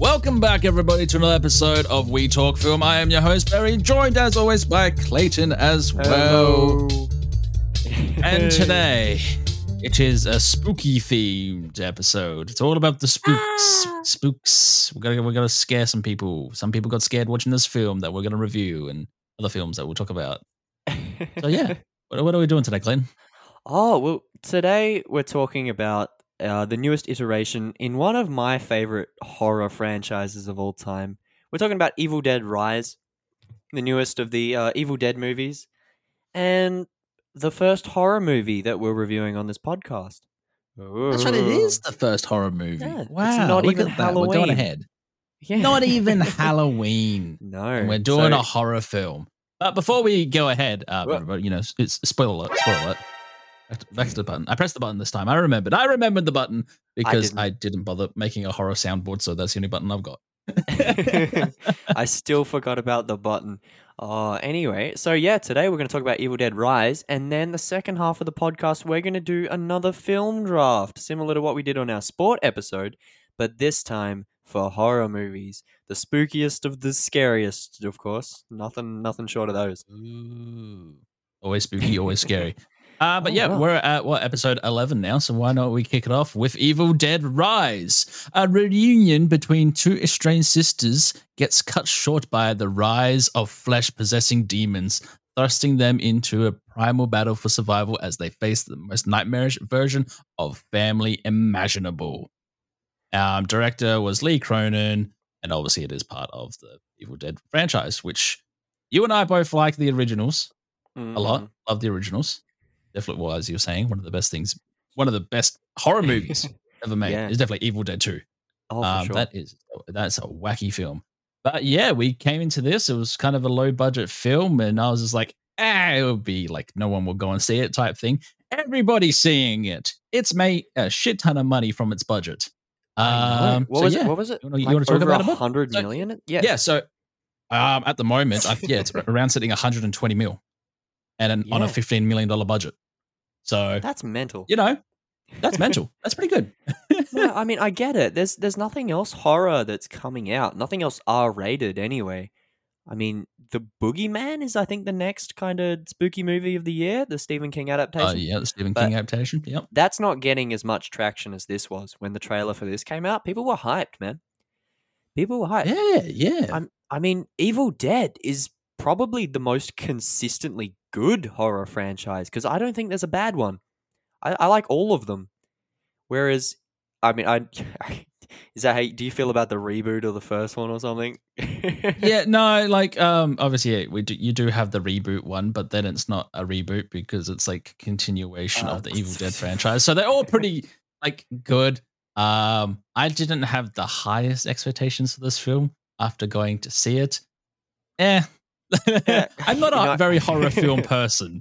Welcome back, everybody, to another episode of We Talk Film. I am your host, Barry, joined as always by Clayton as well. And today, it is a spooky themed episode. It's all about the spooks. Ah. Spooks. We're gonna we're gonna scare some people. Some people got scared watching this film that we're gonna review, and other films that we'll talk about. So yeah, what, what are we doing today, Clayton? oh well, today we're talking about uh, the newest iteration in one of my favorite horror franchises of all time. We're talking about Evil Dead Rise, the newest of the uh, Evil Dead movies, and the first horror movie that we're reviewing on this podcast. That's right. It is the first horror movie. Yeah, it's wow, not look even at that. We're going ahead. Yeah. Not even Halloween. no. And we're doing So- a horror film. But before we go ahead, uh, everybody, you know, it's spoiler alert, spoiler alert. Back to, the button. I pressed the button this time. I remembered. I remembered the button because didn't. I didn't, bother making a horror soundboard, so that's the only button I've got. I still forgot about the button. Uh, anyway, so yeah, today we're going to talk about Evil Dead Rise, and then the second half of the podcast, we're going to do another film draft, similar to what we did on our sport episode, but this time for horror movies. The spookiest of the scariest, of course. Nothing, nothing short of those. Ooh. Always spooky, always scary. Uh, but Oh, yeah, wow. we're at what episode eleven now, so why not we kick it off with Evil Dead Rise? A reunion between two estranged sisters gets cut short by the rise of flesh possessing demons, thrusting them into a primal battle for survival as they face the most nightmarish version of family imaginable. Um, director was Lee Cronin, and obviously it is part of the Evil Dead franchise, which you and I both like the originals a lot. Love the originals. Definitely, well, as you were saying, one of the best things, one of the best horror movies ever made Yeah. is definitely Evil Dead 2. Oh, for Um, sure. That is that's a wacky film. But yeah, we came into this. It was kind of a low budget film, and I was just like, ah, it would be like no one will go and see it type thing. Everybody's seeing it. It's made a shit ton of money from its budget. Um, what so was yeah. it? What was it? You Like wanna talk about it, bud? a hundred So- Yeah. Yeah, so um, at the moment, I, yeah, it's around sitting 120 mil, and an, on a 15 million dollar budget. So That's mental. you know, that's mental. that's pretty good. no, I mean I get it. There's there's nothing else horror that's coming out. Nothing else R rated anyway. I mean, The Boogeyman is I think the next kind of spooky movie of the year, the Stephen King uh, adaptation. Oh yeah, the Stephen But- King adaptation. Yep. That's not getting as much traction as this was. When the trailer for this came out, people were hyped, man. People were hyped. Yeah, yeah. I'm, I mean, Evil Dead is probably the most consistently good horror franchise because I don't think there's a bad one. I, I like all of them. Whereas, I mean, I is that how do you feel about the reboot of the first one or something? yeah, no, like um obviously we do you do have the reboot one, but then it's not a reboot because it's like continuation Uh, of the Evil Dead franchise. So they're all pretty like good. Um I didn't have the highest expectations for this film after going to see it. Eh. Yeah, I'm not a very horror film person.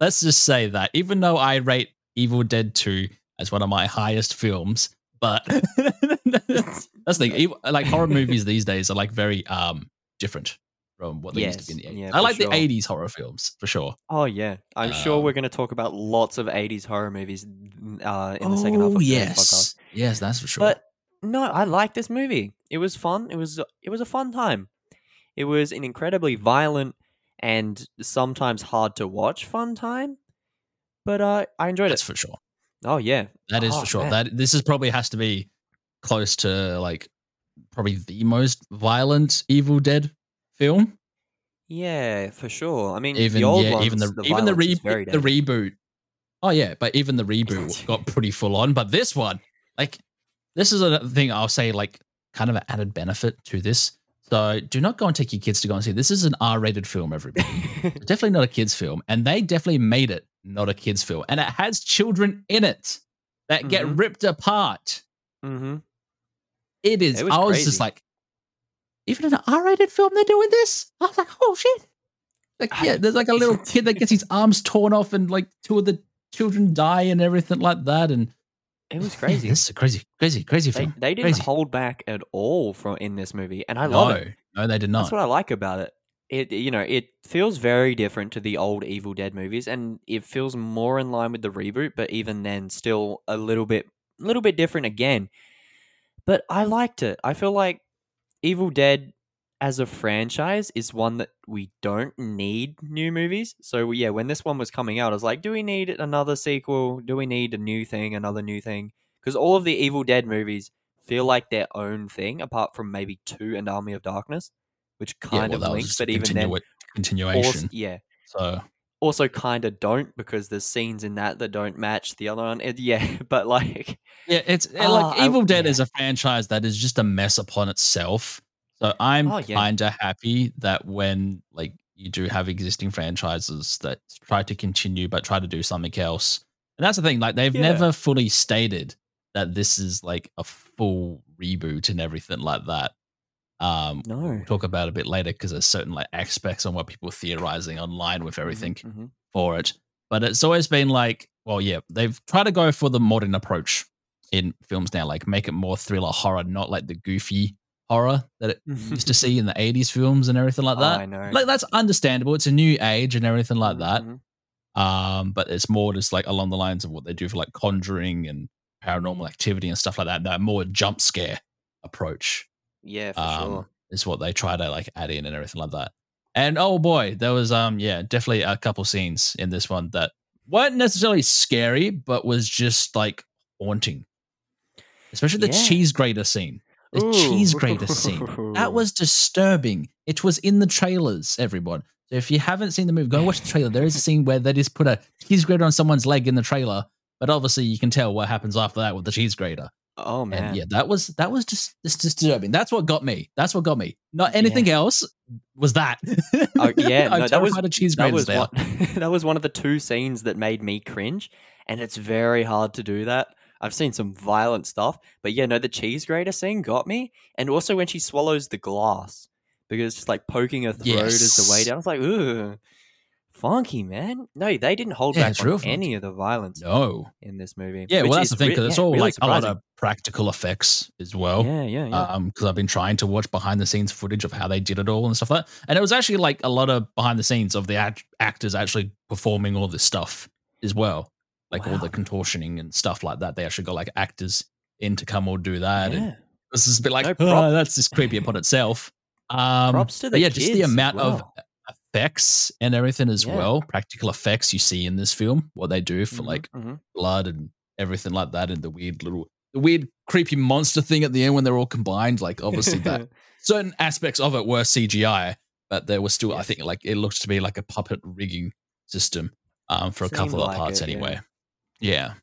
Let's just say that. Even though I rate Evil Dead 2 as one of my highest films, but that's the thing. Like horror movies these days are like very um different from what they used to be in the 80s. Yeah, I like sure. the 80s horror films for sure. oh yeah, I'm sure Um, we're going to talk about lots of '80s horror movies uh, in the second half of Oh, today's podcast. yes. Yes, that's for sure. But no, I like this movie. It was fun. It was it was a fun time. It was an incredibly violent and sometimes hard to watch fun time. But uh, I enjoyed it. that's it. for sure. Oh yeah, That is Oh, for sure. man. That this is probably has to be close to like probably the most violent Evil Dead film. yeah, for sure. I mean, Even the old yeah, ones, even the, the even the re- the reboot. Oh yeah, but even the reboot got pretty full on. But this one, like, this is a thing I'll say, like, kind of an added benefit to this. So do not go and take your kids to go and see. This is an R-rated film, everybody. Definitely not a kids film, and they definitely made it not a kids film, and it has children in it that get Mhm. ripped apart. hmm It is. It was I was crazy. just like, even in an R-rated film, they're doing this. I was like, oh shit! Like, yeah, there's like a little kid that gets his arms torn off, and like two of the children die and everything like that. And It was Yeah, crazy. this is a crazy, crazy, crazy They, film. they didn't Crazy. hold back at all from in this movie, and I no, love it. no, they did not. That's what I like about it. It you know it feels very different to the old Evil Dead movies, and it feels more in line with the reboot. But even then, still a little bit, little bit different again. But I liked it. I feel like Evil Dead as a franchise is one that we don't need new movies. So yeah, when this one was coming out, I was like, do we need another sequel? Do we need a new thing, another new thing? Because all of the Evil Dead movies feel like their own thing, apart from maybe two and Army of Darkness, which Yeah, kind well, of links, but even then, continua- also, continuation. yeah, So also kind of don't because there's scenes in that that don't match the other one. It- yeah, but like, Yeah, it's Ah, like I- Evil Dead yeah. is a franchise that is just a mess upon itself. So I'm Oh, yeah. kind of happy that when like you do have existing franchises that try to continue but try to do something else. And that's the thing, like they've Yeah. never fully stated that this is like a full reboot and everything like that. Um no. we'll talk about it a bit later because there's certain like aspects on what people are theorizing online with everything Mhm, for it. But it's always been like, well, yeah, they've tried to go for the modern approach in films now, like make it more thriller horror, not like the goofy horror that it mhm. used to see in the 80s films and everything like Oh, that. I know. Like that's understandable. It's a new age and everything like that. Mhm. Um, but it's more just like along the lines of what they do for like conjuring and paranormal activity and stuff like that. That more jump scare approach Yeah, for um, sure. is what they try to like add in and everything like that. And oh boy, there was um yeah definitely a couple scenes in this one that weren't necessarily scary, but was just like haunting. Especially the Yeah. cheese grater scene. The Ooh. cheese grater scene. That was disturbing. It was in the trailers, everyone. So if you haven't seen the movie, go watch the trailer. There is a scene where they just put a cheese grater on someone's leg in the trailer, but obviously you can tell what happens after that with the cheese grater. Oh man. And yeah, that was that was just just disturbing. That's what got me. That's what got me. Not anything else. Was that? Oh, yeah, no, that was- of cheese that graters was one, that was one of the two scenes that made me cringe, and it's very hard to do that. I've seen some violent stuff, but yeah, no, the cheese grater scene got me, and also when she swallows the glass because it's just like poking her throat as the way down. I was like, ooh, funky man. No, they didn't hold Yeah, back on any of the violence No. in this movie. Yeah, well, that's the thing because it's all really like a lot of practical effects as well. yeah, yeah, yeah. Um, because I've been trying to watch behind the scenes footage of how they did it all and stuff like that. And it was actually like a lot of behind the scenes of the act- actors actually performing all this stuff as well, like all the contortioning and stuff like that. They actually got like actors in to come or do that. And this is a bit like, No, "Oh, that's just creepy upon itself. Um, Props to the yeah, just the amount of effects and everything as Yeah. well, practical effects you see in this film, what they do for Mhm, like mhm. blood and everything like that, and the weird little, the weird creepy monster thing at the end when they're all combined. Like obviously that certain aspects of it were CGI, but there was still, I think, like it looks to be like a puppet rigging system um, for a couple of like parts it, yeah. anyway. Yeah.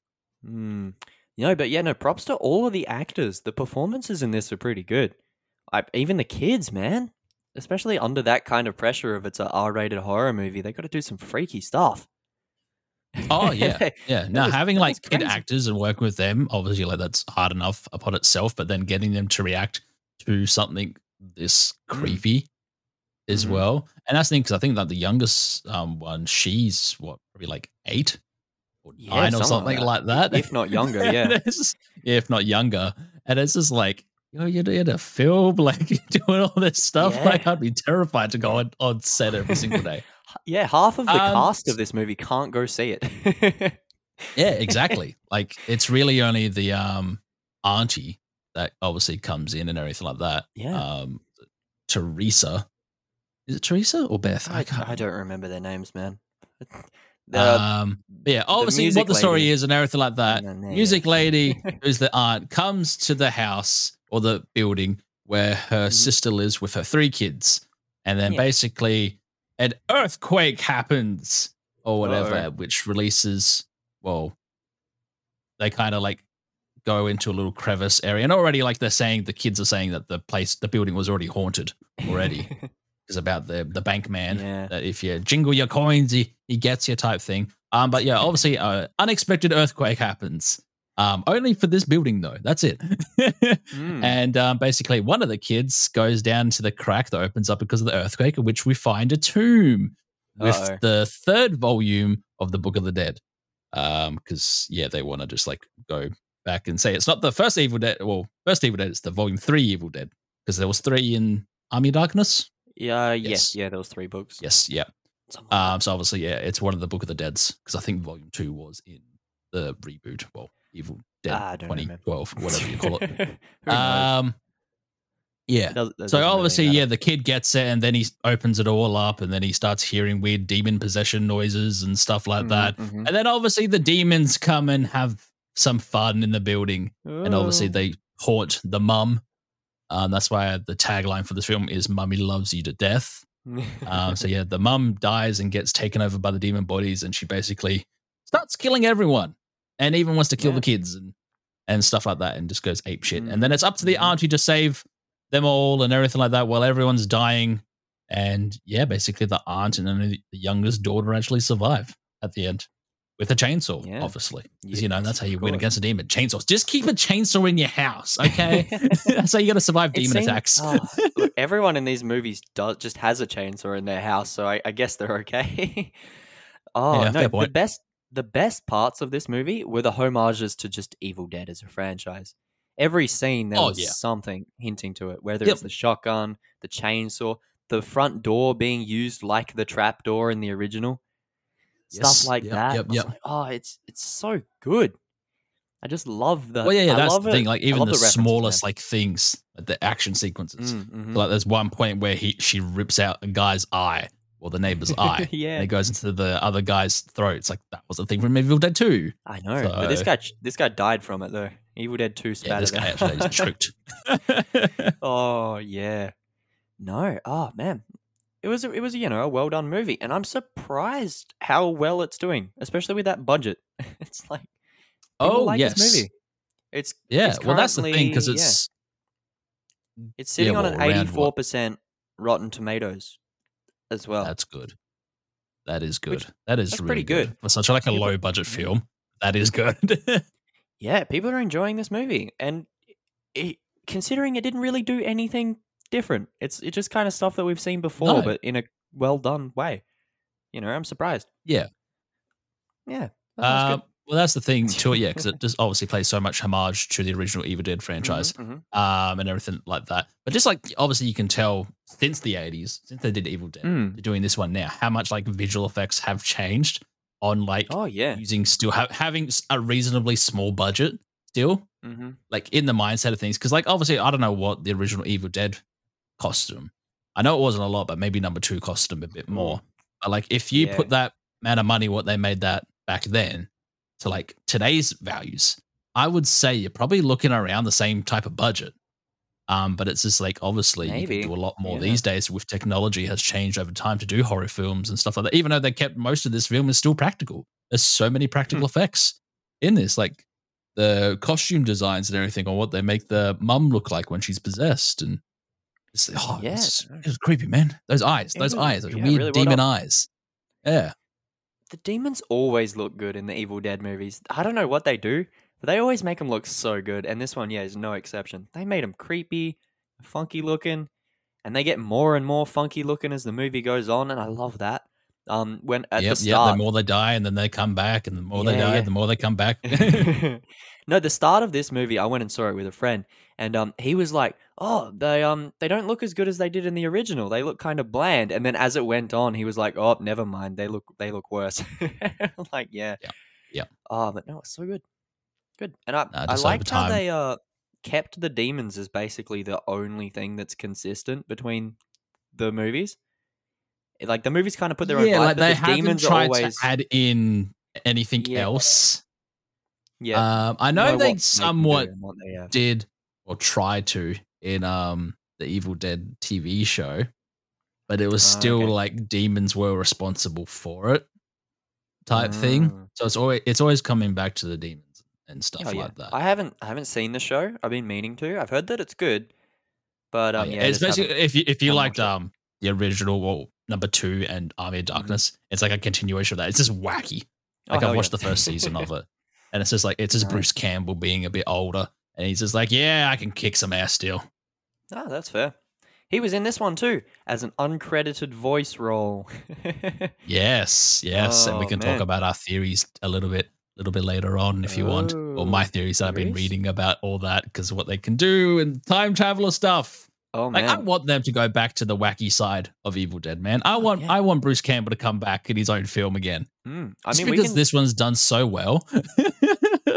Mm. You know, but yeah, no, props to all of the actors. The performances in this are pretty good. I, even the kids, man. Especially under that kind of pressure of it's a R-rated horror movie, they got to do some freaky stuff. Oh yeah, yeah. Now was- having like kid actors and working with them, obviously, like that's hard enough upon itself. But then getting them to react to something this Mm. creepy as Mhm. well, and that's the thing because I think that the youngest um, one, she's what probably like eight or Yeah, nine or something like that, if not younger, yeah. just- yeah, if not younger, and it's just like. You know, you're in a film, like you're doing all this stuff. Yeah. Like, I'd be terrified to go on, on set every single day. Yeah, half of the Um, cast of this movie can't go see it. Yeah, exactly. like it's really only the um auntie that obviously comes in and everything like that. yeah. Um Teresa. Is it Teresa or Beth? I, can't I don't remember their names, man. The- um yeah, obviously what the story lady. is and everything like that. no, no, Music yeah. lady, who's the aunt, comes to the house or the building where her Mhm. sister lives with her three kids. And then Yeah. basically an earthquake happens or whatever, Uh-oh. which releases, well, they kind of like go into a little crevice area. And already, like they're saying, the kids are saying that the place, the building was already haunted already. It's about the, the bank man yeah. that if you jingle your coins, he, he gets you type thing. Um, but yeah, obviously, uh, unexpected earthquake happens. Um, only for this building though. That's it. Mm. and um, basically, one of the kids goes down to the crack that opens up because of the earthquake, in which we find a tomb with Uh-oh. the third volume of the Book of the Dead. Um, because yeah, they want to just like go back and say it's not the first Evil Dead. Well, first Evil Dead, it's the volume three Evil Dead because there was three in Army of Darkness. Yeah, Yes. yes, yeah, there was three books. Yes, yeah. Something Um, so obviously, yeah, it's one of the Book of the Deads because I think Volume Two was in the reboot. Well, Evil Dead Ah, I don't remember. 2012, whatever you call it. Um, Yeah. Does- So doesn't really obviously, yeah, the kid gets it, and then he opens it all up, and then he starts hearing weird demon possession noises and stuff like Mhm, that. mhm. And then obviously the demons come and have some fun in the building, and obviously they haunt the mum. Um, that's why the tagline for this film is "Mummy loves you to death." Um, so yeah, the mum dies and gets taken over by the demon bodies, and she basically starts killing everyone, and even wants to kill Yeah. the kids and and stuff like that, and just goes ape shit. And then it's up to the mhm. auntie to save them all and everything like that, while everyone's dying. And yeah, basically the aunt and then the youngest daughter actually survive at the end with a chainsaw, Yeah. obviously. Because you know that's how you win against a demon. Chainsaws. Just keep a chainsaw in your house, okay? that's how you got to survive demon seems- attacks. oh, look, everyone in these movies does just has a chainsaw in their house, so I, I guess they're okay. oh Yeah, no, fair the best the best parts of this movie were the homages to just Evil Dead as a franchise. Every scene there Oh, was yeah. something hinting to it, whether Yep. it's the shotgun, the chainsaw, the front door being used like the trap door in the original. Yes, Stuff like yep, that. yep, yep. like, oh, it's it's so good. I just love the well, yeah, yeah, I that's love the it. thing. Like even the, man. smallest like things, the action sequences. Mm, mhm. Like there's one point where he she rips out a guy's eye or the neighbor's eye. yeah. And it goes into the other guy's throat. It's like that was the thing from Evil Dead 2. I know, but this guy this guy died from it though. Evil Dead Two Yeah, this guy actually is choked. oh yeah, no, oh man, it was a, it was you know a well done movie, and I'm surprised how well it's doing, especially with that budget. it's like oh like yes, movie. It's yeah. it's well, that's the thing because currently- yeah, it's it's sitting on well, an eighty four percent Rotten Tomatoes as well. that's good. That is good. Which- that is really pretty good. for such like a low budget film. That is good. yeah, people are enjoying this movie, and it, considering it didn't really do anything different, it's it's just kind of stuff that we've seen before, No. but in a well done way. You know, I'm surprised. Yeah. yeah. that Um, well, that's the thing to it, yeah, because it just obviously plays so much homage to the original Evil Dead good. franchise. Mhm, um, and everything like that. But just like obviously you can tell since the 80s, since they did Evil Dead, Mm. they're doing this one now, how much like visual effects have changed on like Oh yeah. using still ha- having a reasonably small budget still hmm like in the mindset of things. Because like obviously I don't know what the original Evil Dead cost them. I know it wasn't a lot, but maybe number two cost them a bit more. But like if you Yeah. put that amount of money, what they made that back then, to like today's values, I would say you're probably looking around the same type of budget. Um, but it's just like obviously you can do a lot more Yeah. these days with technology has changed over time to do horror films and stuff like that. Even though they kept most of this film is still practical. There's so many practical Hmm. effects in this, like the costume designs and everything, or what they make the mum look like when she's possessed, and it's oh, Yeah, it's, it's creepy, man. Those eyes, those was- eyes, those yeah, weird really demon eyes. Yeah, The demons always look good in the Evil Dead movies. I don't know what they do, but they always make them look so good. And this one, yeah, is no exception. They made them creepy, funky looking, and they get more and more funky looking as the movie goes on. And I love that. Um, when at yep, the start, The more they die, and then they come back, and the more they die, yeah. the more they come back. no, the start of this movie, I went and saw it with a friend, and um, he was like, "Oh, they um, they don't look as good as they did in the original. They look kind of bland." And then as it went on, he was like, "Oh, never mind. They look they look worse." Like, yeah, Yeah, yeah. Oh, but no, it's so good, good. And I Nah, I liked how they uh kept the demons as basically the only thing that's consistent between the movies. Like the movies kind of put their own yeah, vibe, like but they the haven't demons are tried always to add in anything Yeah. else. yeah. Um, I know what they they can do somewhat they did or tried to in um the Evil Dead TV show, but it was Ah, still okay. like demons were responsible for it type thing. Mm. So it's always it's always coming back to the demons and stuff Oh, yeah. like that. I haven't I haven't seen the show. I've been meaning to. I've heard that it's good, but Oh, um, yeah. yeah, it's basically if you if you liked um the original well number two and Army of Mhm. Darkness, it's like a continuation of that. It's just wacky. Oh, Like hell I've watched yeah. the first season of it, and it's just like it's just. Bruce Campbell being a bit older, and he's just like, yeah, I can kick some ass still. Oh, that's fair. He was in this one too as an uncredited voice role. Yes, yes, and we Oh, can man. talk about our theories a little bit, a little bit later on if you want, or my Oh, theories that I've been reading about all that because what they can do and time traveler stuff. Oh Like man, I want them to go back to the wacky side of Evil Dead, man. I want, Oh, yeah. I want Bruce Campbell to come back in his own film again. Mm, I Just mean, because can, this one's done so well.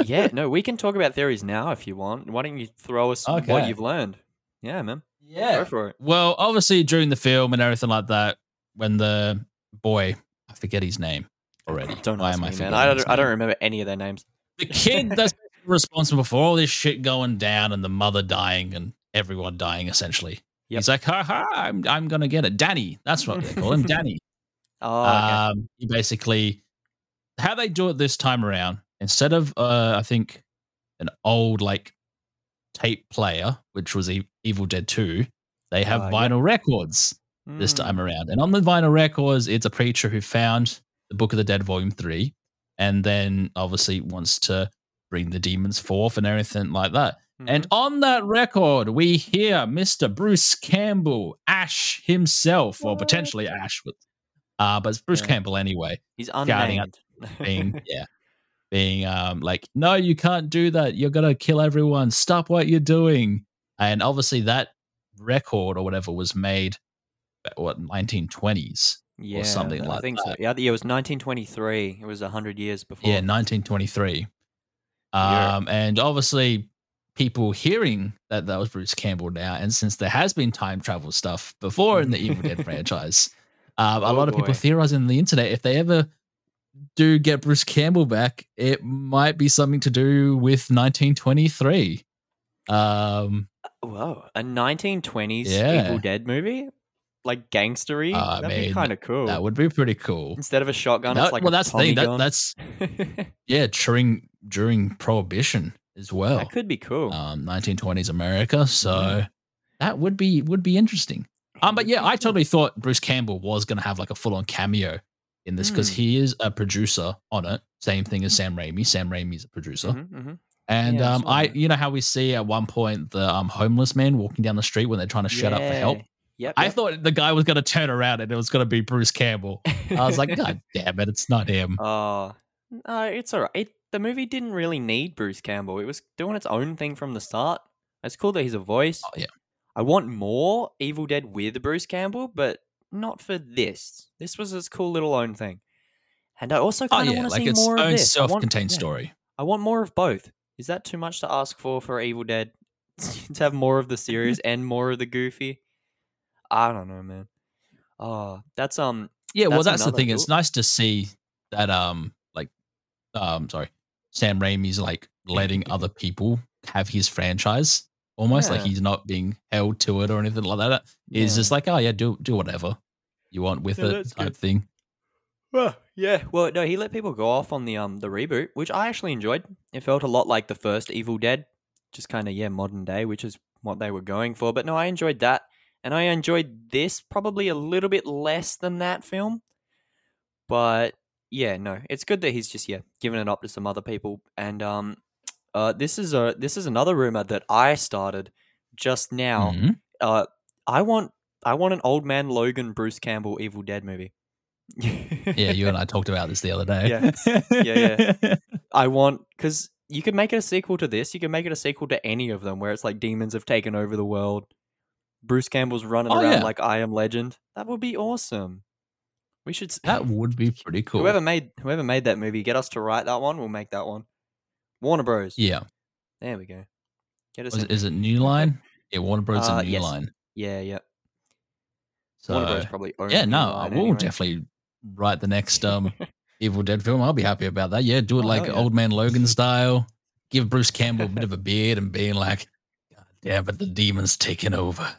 yeah, no, we can talk about theories now if you want. Why don't you throw us what you've learned? Yeah, man. Yeah. Go for it. Well, obviously during the film and everything like that, when the boy, I forget his name already. Don't Why ask am I me, man. I don't, I don't remember any of their names. The kid that's responsible for all this shit going down and the mother dying and everyone dying essentially. Yep. He's like, ha ha, I'm, I'm gonna get it. Danny. That's what they call him, Danny. Oh, okay. Um, he basically how they do it this time around. Instead of uh, I think an old like tape player, which was e- Evil Dead Two, they have yeah. vinyl records this Mm. time around. And on the vinyl records, it's a preacher who found the Book of the Dead Volume Three, and then obviously wants to bring the demons forth and everything like that. And Mhm. on that record, we hear Mr. Bruce Campbell, Ash himself, or potentially Ash, with, uh, but it's Bruce Yeah. Campbell anyway he's shouting unnamed. being yeah being um like no you can't do that you're gonna kill everyone stop what you're doing and obviously that record or whatever was made uh, what 1920s yeah, something I like think so. that. Yeah, it was 1923. It was 100 years before. yeah 1923 Yeah. um and obviously people hearing that that was bruce campbell now and since there has been time travel stuff before in the evil dead franchise um, a Oh, lot of people boy. theorizing on the internet if they ever do get Bruce Campbell back, it might be something to do with 1923. Um, Whoa, a 1920s Yeah. Evil Dead movie, like gangstery. I That'd be mean, kind of cool. that would be pretty cool. Instead of a shotgun, That- it's like well, a that's the thing. That, that's yeah, during during Prohibition as well. that could be cool. Um, 1920s America. So Mhm. that would be would be interesting. Um, but yeah, I totally thought Bruce Campbell was going to have like a full on cameo in this because Hmm. he is a producer on it. Same thing as Sam Raimi. Sam Raimi's a producer. Mhm, mhm. And Yeah, um, I, you know how we see at one point the um, homeless man walking down the street when they're trying to shut up for help. Yeah. Yep. I yep. thought the guy was going to turn around and it was going to be Bruce Campbell. I was like, God damn it, it's not him. Oh, no, it's all right. It, the movie didn't really need Bruce Campbell. It was doing its own thing from the start. It's cool that he's a voice. Oh, yeah. I want more Evil Dead with Bruce Campbell, but not for this. This was his cool little own thing. And I also Oh kind of yeah, want to like see its more of own this. I want- self-contained yeah, story. I want more of both. Is that too much to ask for for Evil Dead? to have more of the serious and more of the goofy? I don't know, man. Oh, that's um Yeah, well, That's that's the thing. It's nice to see that, um, like, um, sorry, Sam Raimi's like letting other people have his franchise, almost like he's not being held to it or anything like that. He's yeah. just like, oh yeah, do do whatever you want with Yeah, it, type good. thing. Well, yeah. Well, no, he let people go off on the um the reboot, which I actually enjoyed. It felt a lot like the first Evil Dead, just kind of yeah, modern day, which is what they were going for. But no, I enjoyed that, and I enjoyed this probably a little bit less than that film. But yeah, no, it's good that he's just yeah giving it up to some other people. And um, uh, this is a this is another rumor that I started just now. Mhm. Uh, I want I want an old man Logan Bruce Campbell Evil Dead movie. Yeah, you and I talked about this the other day. Yeah. Yeah, I want because you could make it a sequel to this. You could make it a sequel to any of them, where it's like demons have taken over the world. Bruce Campbell's running Oh, around yeah. like I Am Legend. That would be awesome. We should. that would be pretty cool. Whoever made whoever made that movie, get us to write that one. We'll make that one. Warner Bros. yeah, There we go. Get us. Was in. it, is it New Line? Yeah, Warner Bros. Uh, and New yes. Line. Yeah, yeah. So Warner Bros. probably yeah, no, Line we'll anyway. definitely write the next um Evil Dead film. I'll be happy about that. Yeah, do it Oh, like yeah. Old Man Logan style. Give Bruce Campbell a bit of a beard and being like, God damn it, the demon's taking over.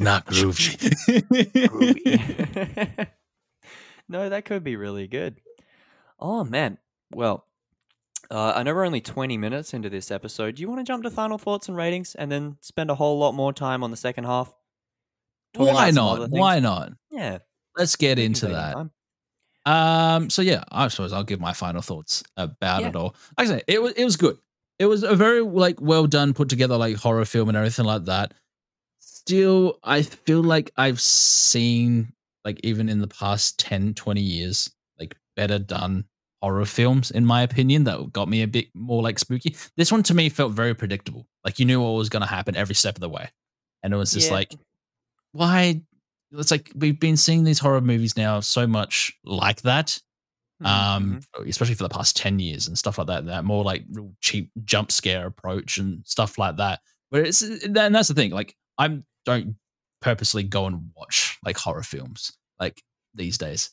Not groovy. Groovy. No, that could be really good. Oh man. Well, uh, I know we're only 20 minutes into this episode. Do you want to jump to final thoughts and ratings and then spend a whole lot more time on the second half? Why about some other not? Why not? Yeah. Let's get we into that. Um, so yeah, I suppose I'll give my final thoughts about Yeah. it all. Like I say, it was it was good. It was a very like well done, put together like horror film and everything like that. Still, I feel like I've seen like even in the past 10, 20 years, like better done horror films, in my opinion, that got me a bit more like spooky. This one to me felt very predictable. Like you knew what was gonna happen every step of the way. And it was just Yeah. like, why it's like we've been seeing these horror movies now so much like that Mhm, um mhm. especially for the past 10 years and stuff like that that more like real cheap jump scare approach and stuff like that but it's and that's the thing like I'm don't purposely go and watch like horror films like these days.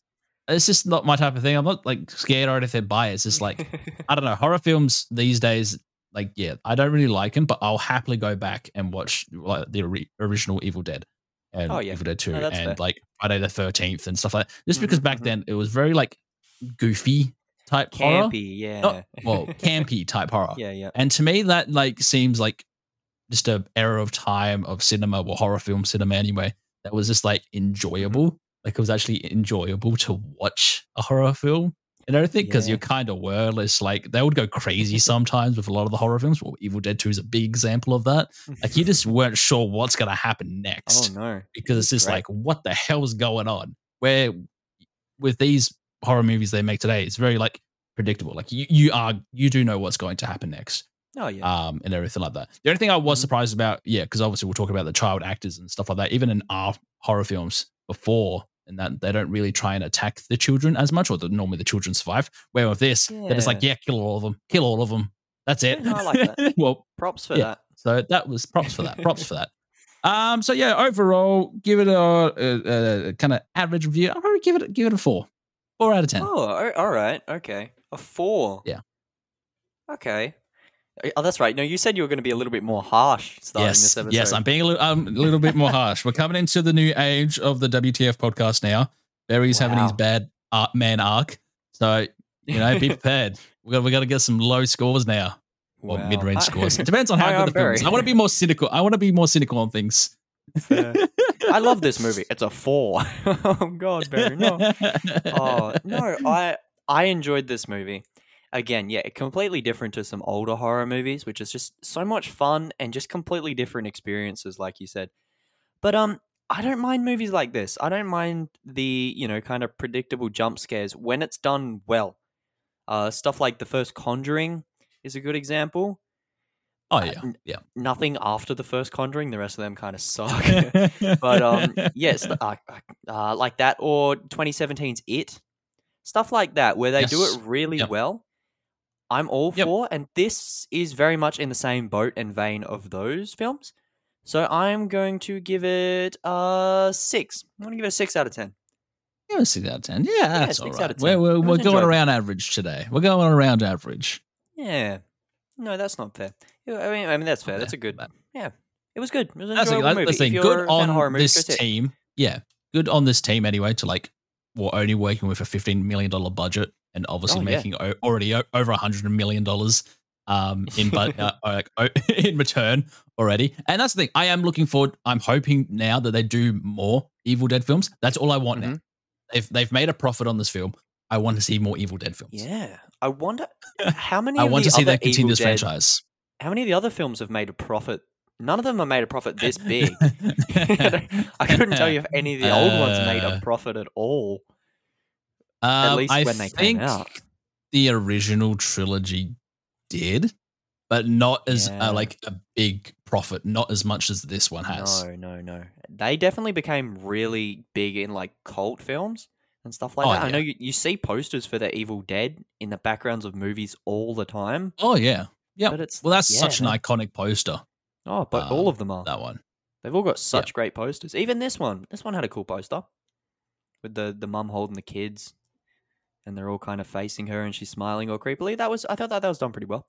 It's just not my type of thing. I'm not like scared or anything by it. It's just like I don't know horror films these days. Like yeah, I don't really like them, but I'll happily go back and watch like the ori- original Evil Dead and Oh, yeah. Evil Dead Two No, and fair. like Friday the Thirteenth and stuff like. that. Just because Mhm, back mhm. then it was very like goofy type horror, Campy, yeah. Not- well campy type horror. yeah, yeah. And to me, that like seems like just a era of time of cinema or horror film cinema anyway. That was just like mm-hmm. enjoyable. Like it was actually enjoyable to watch a horror film and everything because Yeah. you kind of were. It's like they would go crazy sometimes with a lot of the horror films. Well, Evil Dead Two is a big example of that. Like you just weren't sure what's gonna happen Oh next no. because it's just Great. like what the hell's going on where with these horror movies they make today it's very like predictable like you, you are you do know what's going to happen next Oh yeah. um and everything like that the only thing i was Mhm. surprised about yeah because obviously we'll talk about the child actors and stuff like that even in our horror films before and that they don't really try and attack the children as much or the, normally the children survive where with this they're just like yeah kill all of them kill all of them that's it Yeah, no, I like that. well Props for yeah. that. so that was props for that. Props for that. Um. So yeah, overall, give it a, a, a kind of average review. I'll probably give it give it a four, four out of ten. Oh, all right, Okay. A four. Yeah. Okay. Oh, that's right. No, you said you were going to be a little bit more harsh starting yes, this episode. yes, I'm being a little, um, a little bit more harsh. We're coming into the new age of the WTF podcast now. Barry's having his bad uh, man arc, so you know, be prepared. We got we got to get some low scores now, or Wow. mid range scores. It depends on how good the film is. I want to be more cynical. I want to be more cynical on things. Fair. I love this movie. It's a four. oh God, Barry, no. oh no, I I enjoyed this movie. Again, yeah, completely different to some older horror movies, which is just so much fun and just completely different experiences, like you said. But um, I don't mind movies like this. I don't mind the you know kind of predictable jump scares when it's done well. Uh, stuff like the first Conjuring is a good example. Oh yeah, n- yeah. Nothing after the first Conjuring, the rest of them kind of suck. but um yes uh, uh, like that or 2017's it stuff like that where they do it really Yep. well i'm all Yep. for and this is very much in the same boat and vein of those films so i'm going to give it a six i'm going to give it a six out of ten Yeah, six out of ten. Yeah, that's all six right. out of We're we're, we're going around average today. We're going around average. yeah no that's not fair i mean, I mean that's fair Okay, that's a good but- yeah it was good it was an That's enjoyable that's movie. thing. Good a horror on movies, this go it. team. Yeah, good on this team anyway. To like, we're only working with a fifteen million dollar budget, and obviously Oh, yeah. making o- already o- over a hundred million dollars um in but uh, like in return already. And that's the thing. I am looking forward. I'm hoping now that they do more Evil Dead films. That's all I want Mm-hmm. now. They've they've made a profit on this film. I want to see more Evil Dead films. yeah i wonder how many I of want the to see that continue this Dead- franchise. how many of the other films have made a profit? None of them have made a profit this big. I couldn't tell you if any of the old ones made a Uh, profit at all. Um, least I when they came think out. the original trilogy did, but not as Yeah. uh, like a big profit, not as much as this one has. No, no, no. They definitely became really big in like cult films and stuff like Oh, that. I know you, you see posters for the Evil Dead in the backgrounds of movies all the time. Oh yeah, yeah. But it's Well, that's yeah, such an iconic poster. Oh, but all um, of them are. That one. They've all got such great posters. Even this one. This one had a cool poster with the the mum holding the kids, and they're all kind of facing her, and she's smiling all creepily. That was I thought that that was done pretty well.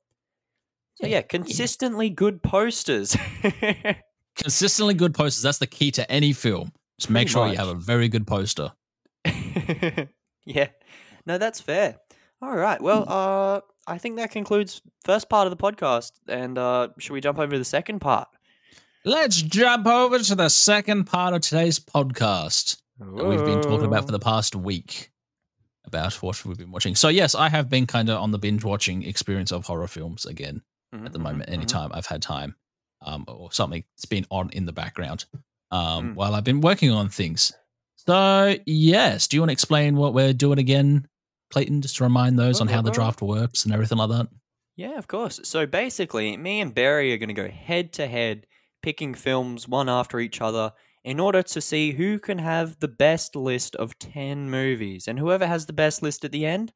So Yeah, yeah, consistently good posters. Consistently good posters. That's the key to any film. Just make Pretty sure you have a very good poster. yeah, no, that's fair. All right, well, Hmm. uh, I think that concludes first part of the podcast, and uh, should we jump over to the second part? Let's jump over to the second part of today's podcast. that we've been talking about for the past week about what we've been watching. So yes, I have been kind of on the binge watching experience of horror films again Mm-hmm, at the moment. Anytime I've had time, um, or something that's been on in the background, um, Mm. while I've been working on things. So yes, do you want to explain what we're doing again, Clayton? Just to remind those on how the draft works and everything like that. Yeah, of course. So basically, me and Barry are going to go head to head, picking films one after each other in order to see who can have the best list of 10 movies. And whoever has the best list at the end,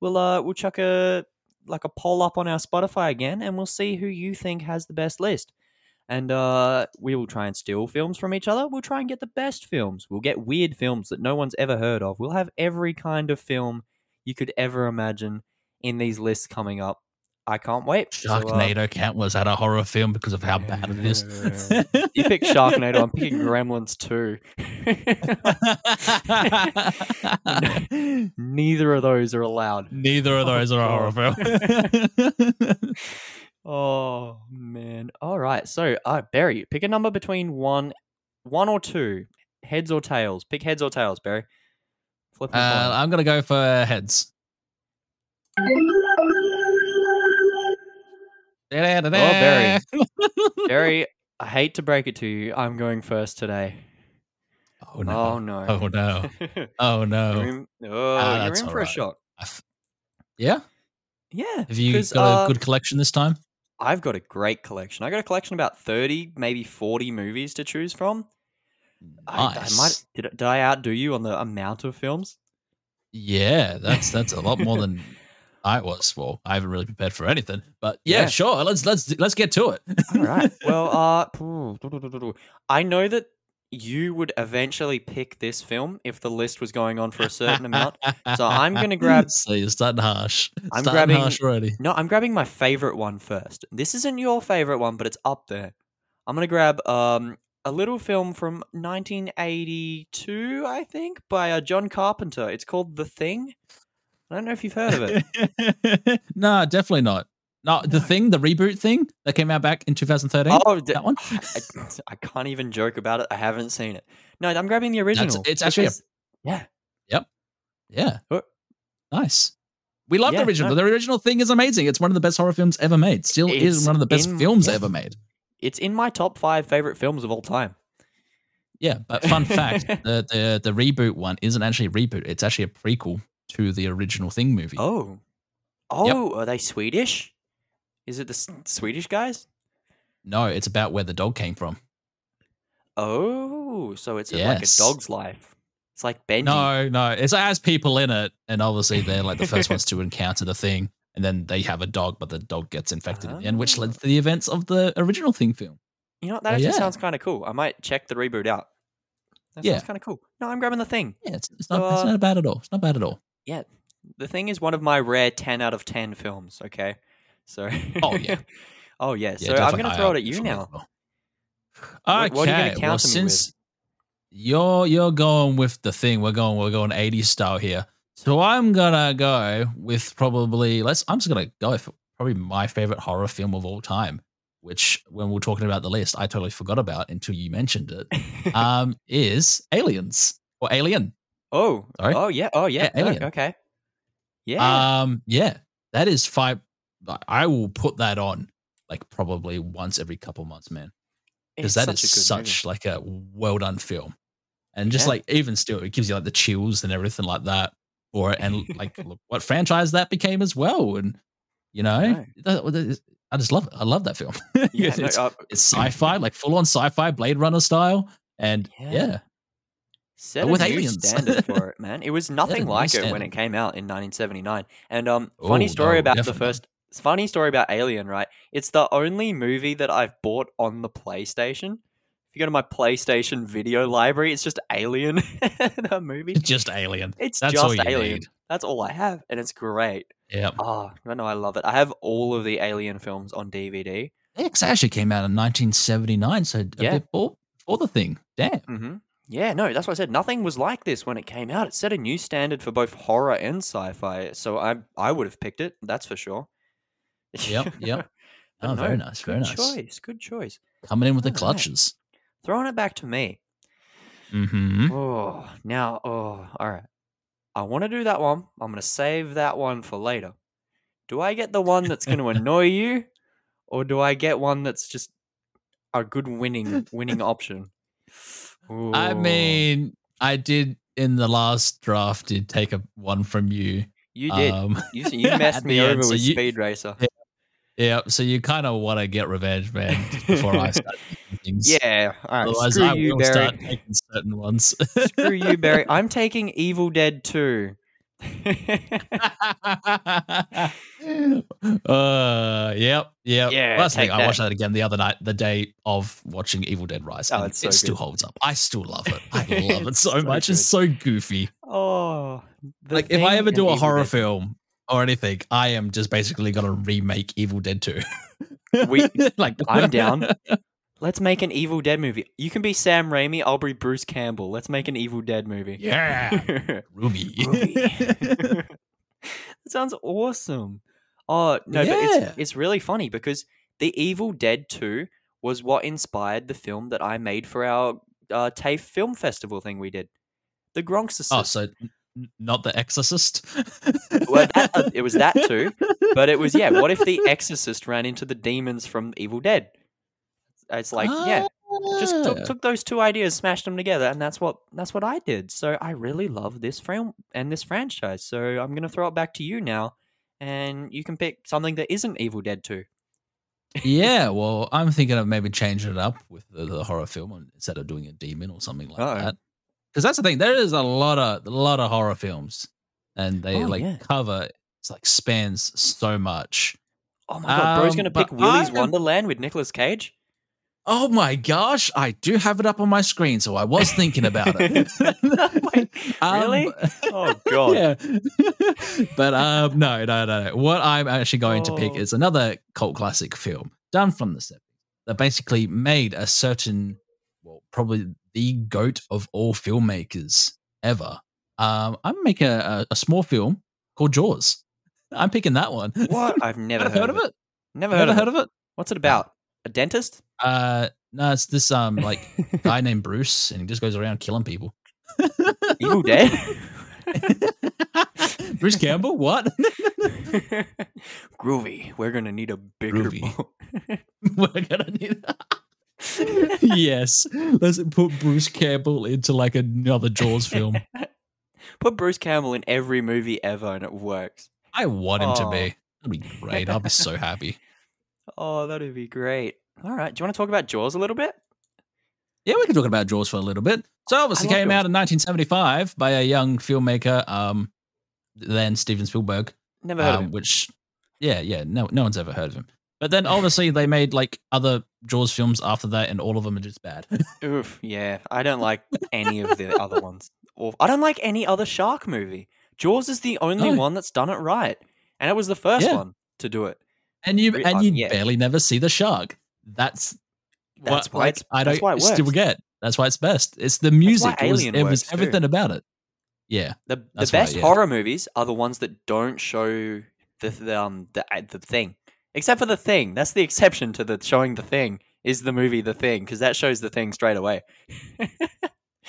we'll uh we'll chuck a like a poll up on our Spotify again and we'll see who you think has the best list. And uh, we will try and steal films from each other. We'll try and get the best films. We'll get weird films that no one's ever heard of. We'll have every kind of film you could ever imagine in these lists coming up. I can't wait. So, uh, Sharknado count was that a horror film because of how bad it is. you pick Sharknado. I'm picking Gremlins too. Neither of those are allowed. Neither of those are a horror film. Oh man! All right. So, uh, Barry, pick a number between one, one or two, heads or tails. Pick heads or tails, Barry. Flip uh. I'm gonna go for heads. Oh, Barry. Barry, I hate to break it to you. I'm going first today. Oh no! Oh no! Oh no! Oh You're no! in, oh, Ah, you're in for a alright. shock. I f- Yeah. Yeah. Have you got a uh, good collection this time? I've got a great collection. I got a collection of about thirty, maybe forty movies to choose from. I, I Nice. might did, did I outdo you on the amount of films? Yeah, that's that's a lot more than I was. Well, I haven't really prepared for anything, but yeah, Yeah. sure. Let's let's let's get to it. All right. Well, uh, I know that you would eventually pick this film if the list was going on for a certain amount. So I'm gonna grab- So you're starting harsh. I'm starting grabbing- harsh already. No, I'm grabbing my favorite one first. This isn't your favorite one, but it's up there. I'm gonna grab um a little film from 1982, I think, by uh, John Carpenter. It's called The Thing. I don't know if you've heard of it. no, definitely not. No, the thing, the reboot thing that came out back in 2013. oh, that one? I, I can't even joke about it. I haven't seen it. No, I'm grabbing the original. it's actually a- yeah. Yeah. Uh, Nice. We love yeah, the original. no. The original thing is amazing. It's one of the best horror films ever made. Still is one of the best in- films yeah. ever made. It's in my top five favorite films of all time. Yeah, but fun fact, the, the the reboot one isn't actually a reboot. It's actually a prequel to the original Thing movie. Oh. Oh, are they Swedish? Is it the S- Swedish guys? No, it's about where the dog came from. Oh, so it's a- like a dog's life. It's like Benji. No, no, it's, it has people in it, and obviously they're like the first ones to encounter the thing, and then they have a dog, but the dog gets infected, in the end, which led Ah. to the events of the original Thing film. You know what? That Oh, actually yeah. sounds kind of cool. I might check the reboot out. That Yeah. sounds kind of cool. No, I'm grabbing the thing. Yeah, it's, it's not it's Uh, not bad at all. It's not bad at all. Yeah, the thing is one of my rare 10 out of 10 films, okay? So Oh, yeah. oh yeah. So I'm going to throw it at you now. well. What- what are you gonna Okay, well, me with? since you're you're going with the thing, we're going we're going 80s style here. So I'm gonna go with probably let's. I'm just gonna go with probably my favorite horror film of all time, which when we we're talking about the list, I totally forgot about until you mentioned it. Um, is Aliens or Alien? Oh. sorry? Oh yeah. Oh yeah. No, okay. Yeah. Um, yeah, that is five. I will put that on like probably once every couple months, man. because that is such a good movie. like a well done film, and just Yeah. like even still, it gives you like the chills and everything like that for it, and like look what franchise that became as well, and you know, know. that- that is- I just love it. I love that film. Yeah, no, it's, uh, it's sci-fi, like full on sci-fi, Blade Runner style, and Yeah. yeah, set with a new aliens. standard for it, man. It was nothing like it when it came out in 1979. And um, funny Oh, story no, about the first. Funny story about Alien, right? It's the only movie that I've bought on the PlayStation. If you go to my PlayStation video library, it's just Alien, the movie. it's just Alien. It's That's just Alien. need. That's all I have, and it's great. Yeah, Oh, no, I love it. I have all of the Alien films on DVD. it actually came out in 1979, so a Yeah. bit before, before the thing. Damn. hmm Yeah, no, that's what I said. Nothing was like this when it came out. It set a new standard for both horror and sci-fi. So I I would have picked it. That's for sure. Yep, yep. Oh, no, very nice, very good nice. choice. Good choice. Coming in with the clutches. Throwing it back to me. Mm-hmm. Oh, now, oh, all right. I want to do that one. I'm going to save that one for later. Do I get the one that's going to annoy you, or do I get one that's just a good winning winning option? I mean, I did in the last draft did take a one from you. you did. Um, you, you messed me over so with you- Speed Racer. yeah, so you kind of want to get revenge, man, before I start things. Yeah. All right. Otherwise, Screw I you, will Barry. start taking certain ones. Screw you, Barry. I'm taking Evil Dead 2. uh, yep, yep. Yeah, Well, thing. I watched that. again the other night, the day of watching Evil Dead Rise. Oh, so it still holds up. I still love it. I love it so, so much. It's so goofy. oh, like if I ever do a Evil horror Dead. film or anything, I am just basically gonna remake Evil Dead 2. We- like I'm down. Let's make an Evil Dead movie. You can be Sam Raimi. I'll be Bruce Campbell. Let's make an Evil Dead movie. Yeah. Ruby. that sounds awesome. Oh no, but it's it's really funny because the Evil Dead Two was what inspired the film that I made for our uh, TAFE Film Festival thing we did. The Gronkster. oh, so n- not the Exorcist. well, that, uh, it was that too, but it was yeah. What if the Exorcist ran into the demons from Evil Dead? It's like yeah, just took, Ah. took those two ideas, smashed them together, and that's what that's what I did. So I really love this film and this franchise. So I'm gonna throw it back to you now, and you can pick something that isn't Evil Dead Two. yeah, well, I'm thinking of maybe changing it up with the, the horror film instead of doing a demon or something like Uh-oh. that. Because that's the thing. There is a lot of a lot of horror films, and they Oh, like yeah. cover it's like spans so much. Oh my god, bro's Um, gonna pick Willy's Wonderland with Nicolas Cage. Oh my gosh, I do have it up on my screen, so I was thinking about it. Wait, Um, really? Oh god. yeah. but um, no, no, no, no. What I'm actually going to pick Oh. is another cult classic film done from the 70s that basically made a certain, well, probably the goat of all filmmakers ever. Um, I'm making a, a small film called Jaws. I'm picking that one. What? I've never heard, heard of it? Never heard Never of heard it. of it? What's it about? A dentist? Uh, no, it's this um like guy named Bruce, and he just goes around killing people. Evil Dead? Bruce Campbell? What? Groovy. We're gonna need a bigger Groovy. boat. We're gonna need. yes, let's put Bruce Campbell into like another Jaws film. Put Bruce Campbell in every movie ever and it works. I want him to Oh. be. That'd be great. I'll be so happy. Oh, that'd be great. All right. Do you want to talk about Jaws a little bit? Yeah, we can talk about Jaws for a little bit. So obviously I love came Jaws. out in 1975 by a young filmmaker, um, then Steven Spielberg, Never heard of um, him. which, yeah, yeah, no, no one's ever heard of him. But then obviously they made like other Jaws films after that, and all of them are just bad. Oof. Yeah. I don't like any of the other ones. Or I don't like any other shark movie. Jaws is the only No. one that's done it right. And it was the first Yeah. one to do it. and you Re- and um, you yeah. barely never see the shark. That's That's what, why like, it's- I don't why it still works. get. That's why it's best. It's the music. It was, it was works, too. everything about it. Yeah, The the best yeah. horror movies are the ones that don't show the, the um the the thing. Except for the thing. That's the exception to the showing the thing is the movie The Thing because that shows the thing straight away.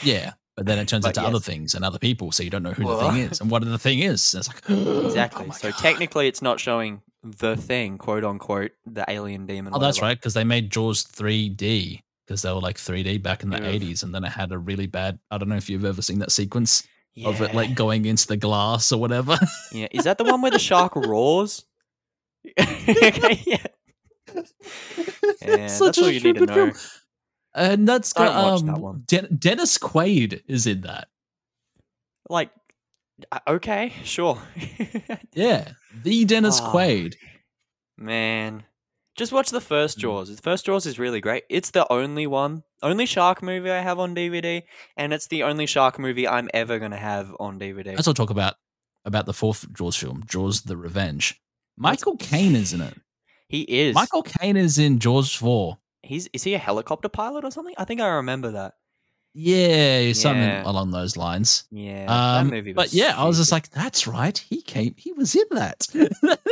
yeah. But then it turns But into other yes. things and other people, so you don't know who the thing is and what the thing is. And it's like oh exactly. my so God. technically, it's not showing the thing, quote unquote, the alien demon. Oh, that's whatever. right, because they made Jaws 3D because they were like 3D back in the Oof. 80s, and then it had a really bad. I don't know if you've ever seen that sequence of it like going into the glass or whatever. yeah. Is that the one where the shark roars? okay, yeah. Yeah, Such that's a all you need to know. film. And that's got that um, one. Den- Dennis Quaid is in that. Like, okay, sure. Yeah, the Dennis Ah. Quaid. Man, just watch the first Mm. Jaws. The first Jaws is really great. It's the only one, only shark movie I have on DVD, and it's the only shark movie I'm ever gonna have on DVD. Let's talk about about the fourth Jaws film, Jaws: The Revenge. Michael Caine is in it. he is. Michael Caine is in Jaws four. He's is he a helicopter pilot or something? I think I remember that. Yeah, something Yeah. along those lines. Yeah, Um, that movie. Was but yeah, I was just like, that's right. He came. He was in that.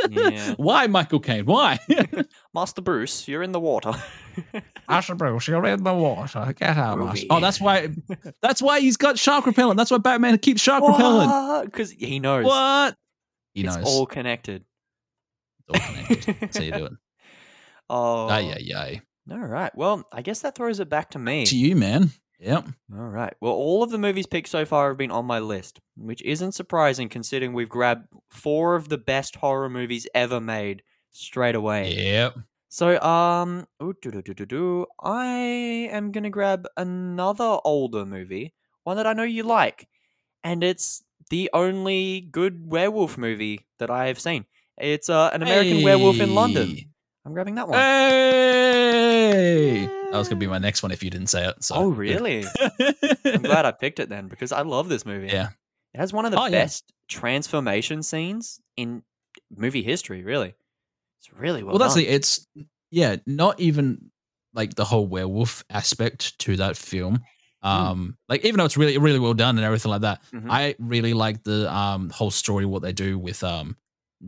Yeah. Why, Michael Caine? Why? Master Bruce, you're in the water. Asher Bruce, you're in the water. Get out, Master. Oh, that's why. That's why he's got shark repellent. That's why Batman keeps shark repellent. Because he knows. What? He it's knows. all connected. It's all connected. That's how you do it. Oh, Ay, ay, ay. all right. Well, I guess that throws it back to me. To you, man. Yep. All right. Well, all of the movies picked so far have been on my list, which isn't surprising considering we've grabbed four of the best horror movies ever made straight away. Yep. So, um, I am gonna grab another older movie, one that I know you like, and it's the only good werewolf movie that I have seen. It's uh, an American Werewolf in London. I'm grabbing that one. Hey! That was gonna be my next one if you didn't say it. So oh, really? I'm glad I picked it then because I love this movie. Yeah. It has one of the Oh, yeah. best transformation scenes in movie history, really. It's really well, well, that's the it's yeah, not even like the whole werewolf aspect to that film. Um, like even though it's really really well done and everything like that, Mhm. I really like the um whole story what they do with um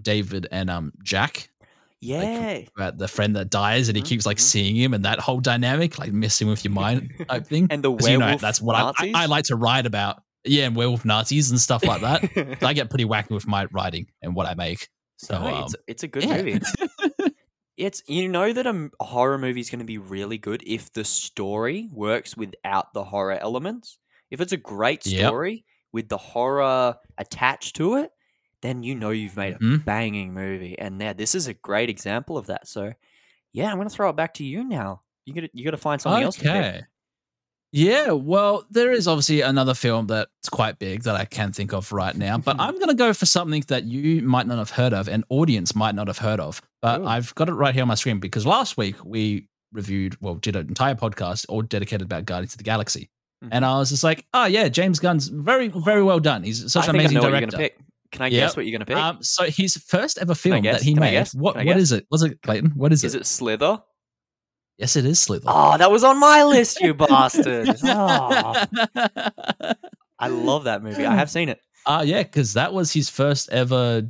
David and um Jack yeah. about the friend that dies and he Mhm, keeps like mhm. seeing him and that whole dynamic like messing with your mind type thing. and the 'Cause, you know, werewolf that's what I, I, I like to write about. Yeah, and werewolf Nazis and stuff like that. So I get pretty wacky with my writing and what I make. So No, um, it's it's a good yeah. movie. It's you know that a horror movie is going to be really good if the story works without the horror elements. If it's a great Yep. story with the horror attached to it, then you know you've made a Mhm. banging movie. And now this is a great example of that. So, yeah, I'm going to throw it back to you now. You got you got to find something else. To. Okay. Yeah, well, there is obviously another film that's quite big that I can think of right now, but I'm going to go for something that you might not have heard of and audience might not have heard of. But Ooh. I've got it right here on my screen because last week we reviewed, well, did an entire podcast all dedicated about Guardians of the Galaxy. And Mhm. I was just like, oh, yeah, James Gunn's very, very well done. He's such I an amazing director. You're going to pick. Can I Yep. guess what you're going to pick? Um, so his first ever film that he Can made. What what is it? Was it Clayton? What is, is it? it Slither? Yes, it is Slither. Oh, that was on my list, you bastard. Oh, I love that movie. I have seen it. Uh yeah, because that was his first ever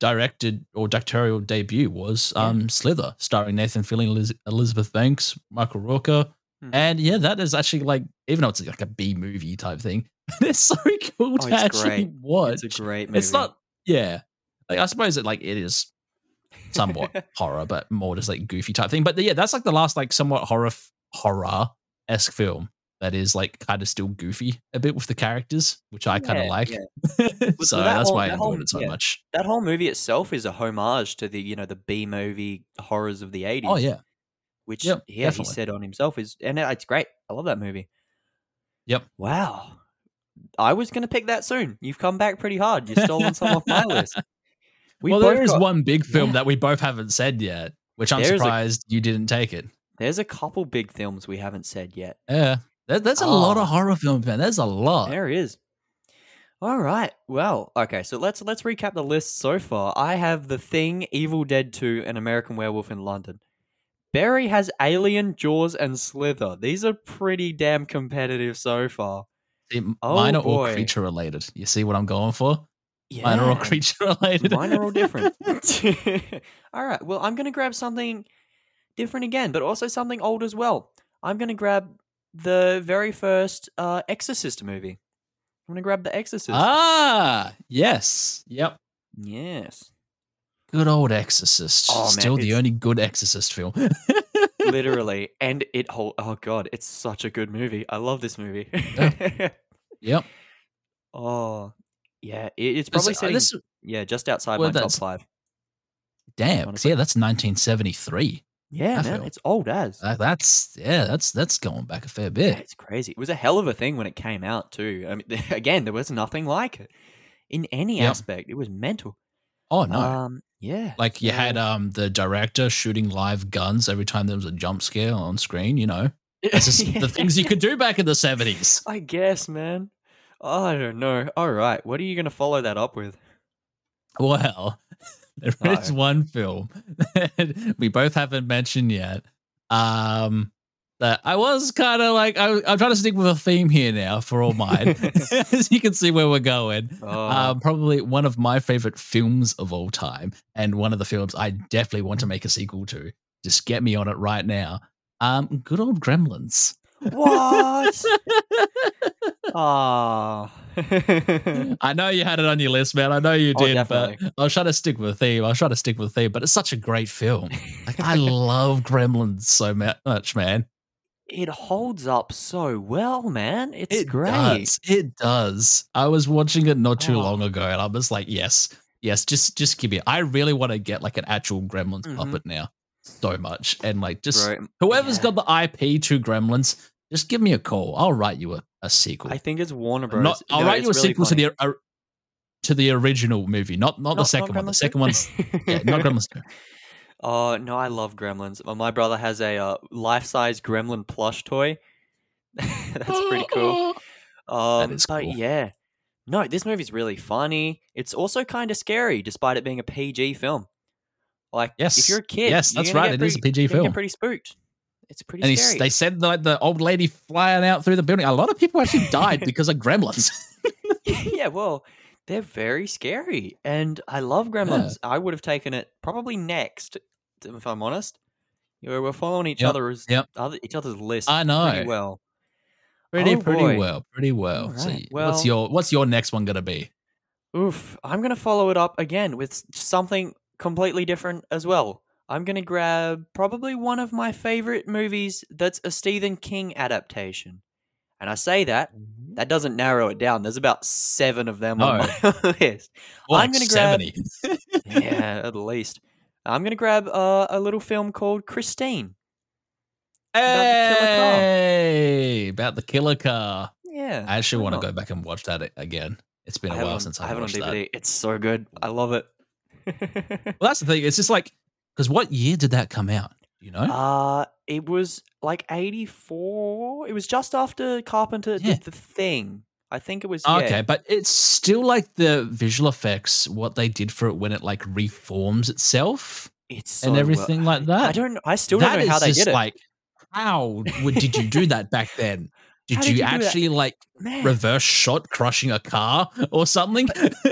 directed or directorial debut was Yeah. um Slither, starring Nathan Fillion, Eliz- Elizabeth Banks, Michael Rooker. Mhm. And yeah, that is actually like even though it's like a B movie type thing, it's so cool Oh, to actually great. watch. It's a great movie. It's not yeah. Like I suppose it like it is somewhat horror, but more just like goofy type thing. But yeah, that's like the last like somewhat horror horror esque film that is like kind of still goofy a bit with the characters, which I kind of Yeah, like. yeah. so that that's whole- why I enjoyed whole- it so yeah. much. that whole movie itself is a homage to the you know the B movie horrors of the 80s. Oh yeah, which yeah, he said on himself is and it's great. I love that movie. Yep. Wow. I was gonna pick that soon. You've come back pretty hard. You've stolen some off my list. We well, there is got- one big film Yeah. that we both haven't said yet, which I'm There is a- surprised you didn't take it. There's a couple big films we haven't said yet. Yeah, there, there's a ah. lot Oh. of horror films, man. There's a lot. There is. All right. Well, okay. So let's let's recap the list so far. I have The Thing, Evil Dead 2, and American Werewolf in London. Berry has Alien, Jaws, and Slither. These are pretty damn competitive so far. See, Oh, mine are all creature related. You see what I'm going for? Yeah. Mine are all creature related. Mine are all different. all right. Well, I'm going to grab something different again, but also something old as well. I'm going to grab the very first uh, Exorcist movie. I'm going to grab The Exorcist. ah, yes, yep. Yes. Good old Exorcist. Oh, man, Still the it's- only good Exorcist film. Literally and it whole oh god it's such a good movie i love this movie yep. oh yeah it, it's probably This- uh, sitting this- yeah just outside well, my top five Damn, honestly. Yeah, that's 1973. yeah I man feel- it's old as Uh, that's yeah, that's that's going back a fair yeah, bit. it's crazy it was a hell of a thing when it came out too i mean again there was nothing like it in any Yep. aspect it was mental Oh no. um yeah like you so- had um the director shooting live guns every time there was a jump scare on screen, you know. That's just Yeah. the things you could do back in the 70s. i guess man i don't know all right what are you gonna follow that up with Well, there is one film that we both haven't mentioned yet. Um, that I was kind of like I, I'm trying to stick with a theme here now for all mine, as you can see where we're going. oh, Um, probably one of my favorite films of all time, and one of the films I definitely want to make a sequel to. Just get me on it right now. Um, good old Gremlins. what Ah. I know you had it on your list, man. I know you Oh, did, definitely. but I was trying to stick with the theme. I was trying to stick with the theme, but it's such a great film. Like I love Gremlins so much, man. It holds up so well, man. It's it great. does. It does. I was watching it not too Oh. long ago, and I was like, yes, yes, just just give me. I really want to get like an actual Gremlins Mhm. puppet now, so much, and like just Bro, whoever's yeah. got the IP to Gremlins, just give me a call. I'll write you a, a sequel. I think it's Warner Bros. Not, I'll No, write you a really sequel funny. to the uh, to the original movie, not not, the second one. The second one's yeah, not Gremlins. Oh no, I love Gremlins. My brother has a uh, life-size Gremlin plush toy. That's pretty cool. Um, is but yeah, no, this movie's really funny. It's also kind of scary, despite it being a PG film. Like, yes. if you're a kid, Yes, you're that's right, it is a pretty- PG film. Get pretty spooked. It's pretty And scary. they said like the old lady flying out through the building. A lot of people actually died because of gremlins. yeah, well, they're very scary, and I love Gremlins. I would have taken it probably next, if I'm honest. You know, we're following each Yep, other's yep. other each other's list. I know. pretty well. pretty, Oh, pretty boy. well, pretty well. So, Alright, what's your what's your next one gonna be? Oof, I'm gonna follow it up again with something completely different as well. I'm gonna grab probably one of my favorite movies that's a Stephen King adaptation, and I say that that doesn't narrow it down. There's about seven of them on my list. Well, I'm like gonna grab- 70. yeah, at least. I'm gonna grab uh, a little film called Christine. the killer car. Hey, about the killer car. Yeah, I actually want to go back and watch that again. It's been I a while on- since I I have it on watched that. DVD. It's so good. I love it. Well, that's the thing. It's just like because what year did that come out? You know? Uh it was like 84. It was just after Carpenter Yeah. did the thing. I think it was Okay, yeah. but it's still like the visual effects, what they did for it when it like reforms itself It's so and well- everything like that. I don't I still That don't know how they just did it. like how would, did you do that back then? Did How you, you actually like Man, reverse shot crushing a car or something?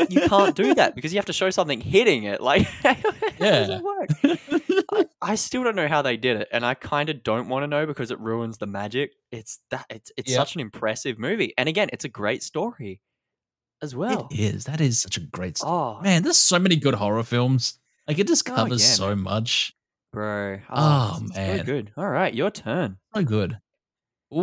you can't do that because you have to show something hitting it. Like how does Yeah. it work? I, I still don't know how they did it, and I kind of don't want to know because it ruins the magic. It's that it's it's Yep. such an impressive movie, and again, it's a great story as well. It is. That is such a great story. Oh Man, there's so many good horror films. Like it just Oh, covers yeah, so much. bro, Oh, oh it's man. so good. All right, your turn. So good. Ooh,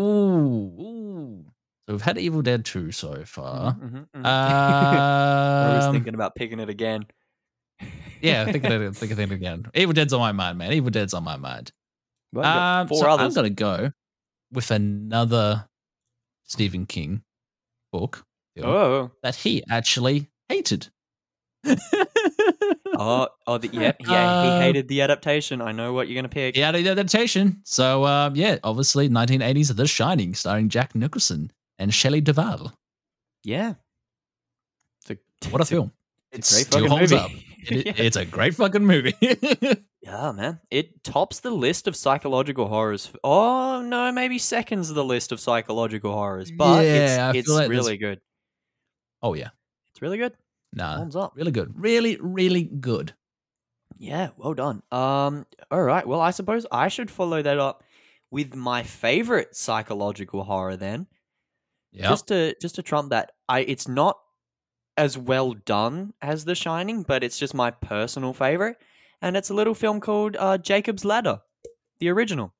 ooh. So we've had Evil Dead 2 so far. Mhm, mhm, mhm. I was Um, thinking about picking it again. yeah, I think of it, think of it again. Evil Dead's on my mind, man. Evil Dead's on my mind. Well, Um, four so I'm gonna go with another Stephen King book Oh, that he actually hated. oh, oh, the, yeah, yeah. Um, he hated the adaptation. I know what you're gonna pick. He had the adaptation. So um, yeah, obviously 1980s The Shining, starring Jack Nicholson and Shelley Duvall. Yeah. It's a, What a it's film! It It great still holds movie. up. It- Yeah. It's a great fucking movie. Yeah, man. It tops the list of psychological horrors. Oh, no, maybe seconds the list of psychological horrors, but Yeah, it's, it's like really good. oh yeah, It's really good. Nah, Thumbs up. really good, really, really good. Yeah, well done. Um, all right. Well, I suppose I should follow that up with my favorite psychological horror then. Yeah, Just to just to trump that. I it's not as well done as The Shining, but it's just my personal favorite. And it's a little film called uh, Jacob's Ladder, the original.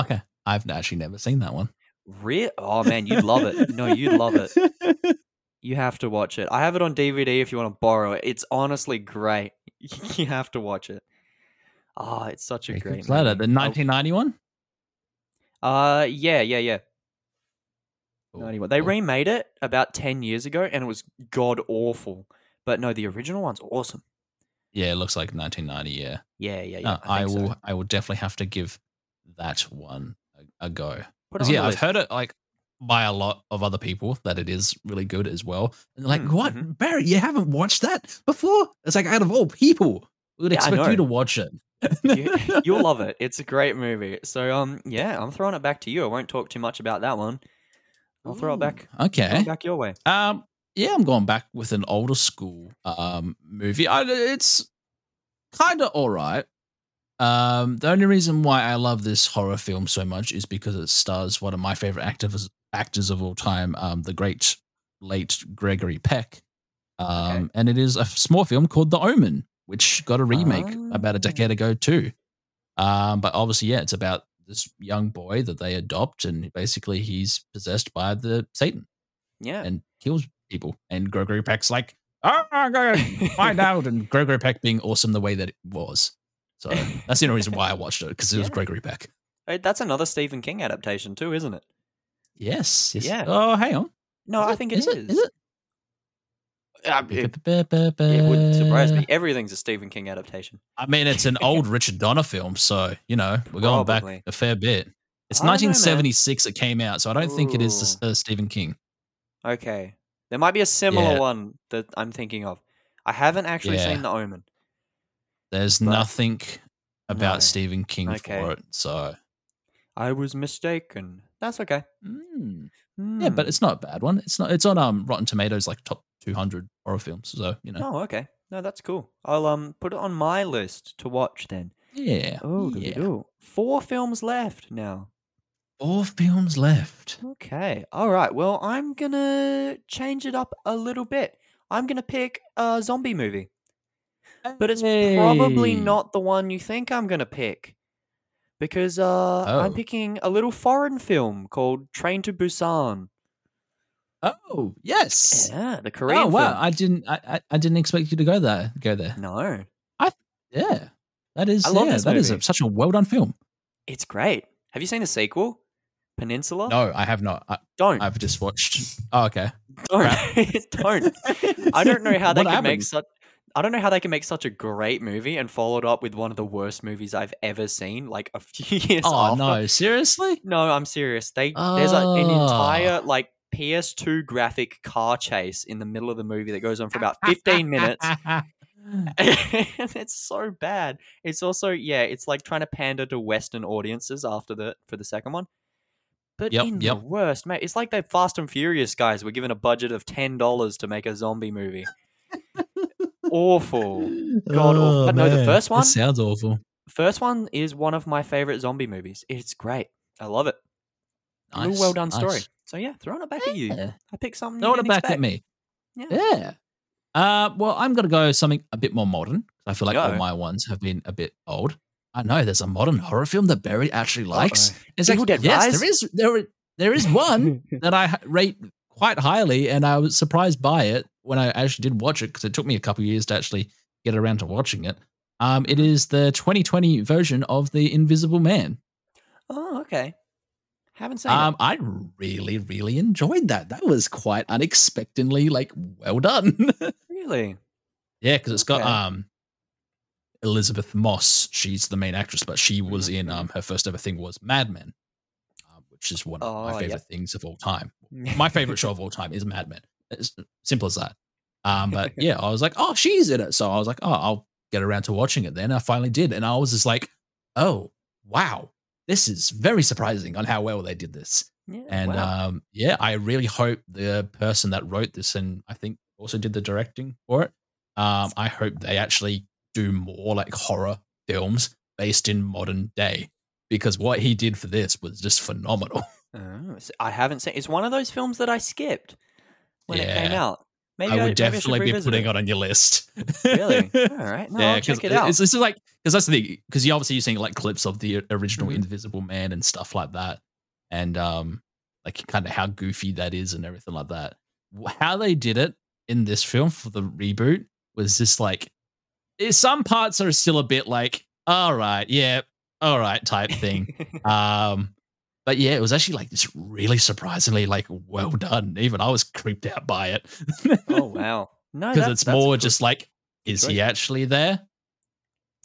okay. I've actually never seen that one. Re- oh man, you'd love it. No, you'd love it. You have to watch it. I have it on DVD if you want to borrow it. It's honestly great. You have to watch it. Oh, it's such a great Jacob's Ladder, movie. the 1991. Oh, uh, yeah, yeah, yeah. Cool, 91. They cool. remade it about 10 years ago and it was god awful. But no, the original one's awesome. Yeah, it looks like 1990. Yeah, Yeah, yeah, yeah. No, I, think so. will. I will definitely have to give that one a, a go. Put it 'Cause, on yeah, I've list. heard it like by a lot of other people that it is really good as well. And they're like, Mm, what, mhm. Berry? You haven't watched that before? It's like out of all people, we would Yeah, expect you to watch it. you, you'll love it. It's a great movie. So um, yeah, I'm throwing it back to you. I won't talk too much about that one. I'll throw it back. Okay. it back your way. Um, yeah, I'm going back with an older school um movie. I, it's kind of all right. Um, the only reason why I love this horror film so much is because it stars one of my favorite actors actors of all time, um, the great late Gregory Peck. Um, and it is a small film called The Omen, which got a remake about a Ah. decade ago too. Um, but obviously, yeah, it's about this young boy that they adopt, and basically he's possessed by the Satan Yeah. and kills people. And Gregory Peck's like, oh, I'm going to find out. And Gregory Peck being awesome the way that it was. So that's the only reason why I watched it because it was Gregory Peck. Hey, That's another Stephen King adaptation too, isn't it? Yes. yes. Yeah. Oh, hang on. No, Is I it- think it is is. it? Is it? It, it wouldn't surprise me. Everything's a Stephen King adaptation. I mean, it's an old Richard Donner film, so you know we're going Probably. back a fair bit. It's I don't know, 1976 it came out, so I don't think it is Ooh. uh, Stephen King. Okay. There might be a similar Yeah. one that I'm thinking of. I haven't actually Yeah. seen The Omen. There's But- nothing about No. Stephen King Okay. for it, so I was mistaken. That's okay. mm. yeah, but Hmm. it's not a bad one. It's not. It's on um Rotten Tomatoes like top 200 horror films, so you know. Oh, okay. No, that's cool. I'll um put it on my list to watch then. Yeah. Oh, yeah. Four films left now. Four films left. Okay. All right. Well, I'm gonna change it up a little bit. I'm gonna pick a zombie movie, but it's probably not the one you think I'm gonna pick, because uh, I'm Oh. picking a little foreign film called Train to Busan. Oh yes. Yeah, the Korean oh wow! film. I didn't. I, I didn't expect you to go there. Go there. No, I Yeah. That is. I love yeah, this that is a, such a well done film. it's great. Have you seen the sequel, Peninsula? No, I have not. I, don't. I've just watched. Oh, okay. don't. don't. I don't know how they What can make such. I don't know how they can make such a great movie and follow it up with one of the worst movies I've ever seen. Like a few years Oh after. no! Seriously? No, I'm serious. They there's a, an Ah. entire like PS2 graphic car chase in the middle of the movie that goes on for about 15 minutes. it's so bad. It's also yeah, it's like trying to pander to Western audiences after the for the second one. But Yep, in yep. the worst, mate, it's like the Fast and Furious guys were given a budget of ten dollars to make a zombie movie. Awful. God awful. No, the man, first that one? sounds awful. First one is one of my favorite zombie movies. It's great. I love it. A Nice, little well done story. So yeah, throwing it back at you. Yeah. I picked something. Throw you it back expect. at me. Yeah. Yeah. Uh, well, I'm gonna go something a bit more modern. I feel like all my ones have been a bit old. I know there's a modern horror film that Barry actually likes. Uh-oh. It's Evil like, Dead yes, Rise? there is there there is one that I rate quite highly, and I was surprised by it when I actually did watch it because it took me a couple years to actually get around to watching it. Um, it is the 2020 version of The Invisible Man. Oh, okay. Haven't seen Um, I really, really enjoyed that. That was quite unexpectedly like well done. Really? yeah, because it's got Okay. um Elisabeth Moss. She's the main actress, but she was Mhm, in um her first ever thing was Mad Men, um, which is one of Oh, my yep. favorite things of all time. My favorite show of all time is Mad Men. It's simple as that. Um, but yeah, I was like, oh, she's in it. So I was like, oh, I'll get around to watching it then. I finally did. And I was just like, oh, wow, this is very surprising on how well they did this. Yeah, And wow. um, yeah, I really hope the person that wrote this and I think also did the directing for it, um, I hope they actually do more like horror films based in modern day because what he did for this was just phenomenal. Oh, I haven't seen. It's one of those films that I skipped when it came Yeah. out. Maybe I would should definitely be putting it. it on your list. Really? All right. No, yeah, I'll check it out. it's, it's like because that's the thing because you obviously you're seeing like clips of the original Mhm. Invisible Man and stuff like that, and um, like kind of how goofy that is and everything like that. How they did it in this film for the reboot was just like eh, some parts are still a bit like all right, yeah, all right type thing. um, but yeah, it was actually like this really surprisingly like well done. Even I was creeped out by it. oh wow. No, because it's more good- just like, is he actually there?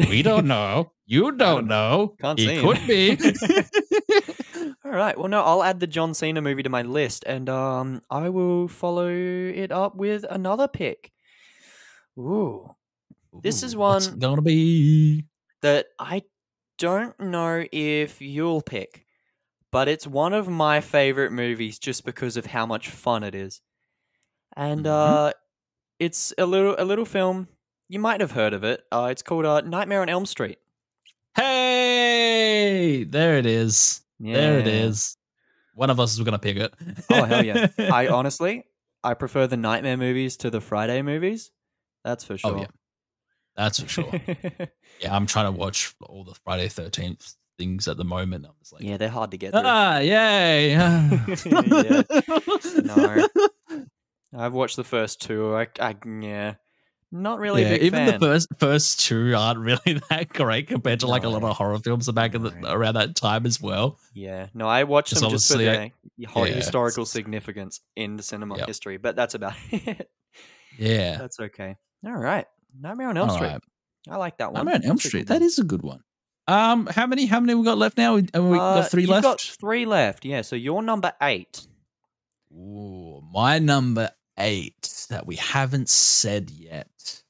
We don't know. You don't know. Can't he see him. could be. All right. Well, no, I'll add the John Cena movie to my list, and um, I will follow it up with another pick. Ooh, This is Ooh, one- gonna be. that I don't know if you'll pick, but it's one of my favorite movies just because of how much fun it is, and Mhm. uh, it's a little a little film. You might have heard of it. Uh, it's called uh, Nightmare on Elm Street. Hey, there it is. There it is. One of us is gonna pick it. Oh hell yeah! I honestly, I prefer the Nightmare movies to the Friday movies. That's for sure. Oh, yeah. That's for sure. yeah, I'm trying to watch all the Friday Thirteenth things at the moment. I'm just like, yeah, they're hard to get through. ah, yay. Yeah. No. I've watched the first two. I, I yeah, Not really yeah, a big even fan. the first first two aren't really that great compared to like a lot of horror films back in the, around that time as well. Yeah, no, I watched them just for obviously, their yeah, historical it's- significance in the cinema Yep. history, but that's about it. Yeah. That's okay. All right, Nightmare on Elm All Street. right. I like that one. Nightmare on Elm Street. good That one. is a good one. Um, how many? How many we got left now? We, uh, we Uh, got three left. Got three left. Yeah, so you're number eight. Ooh, my number eight that we haven't said yet.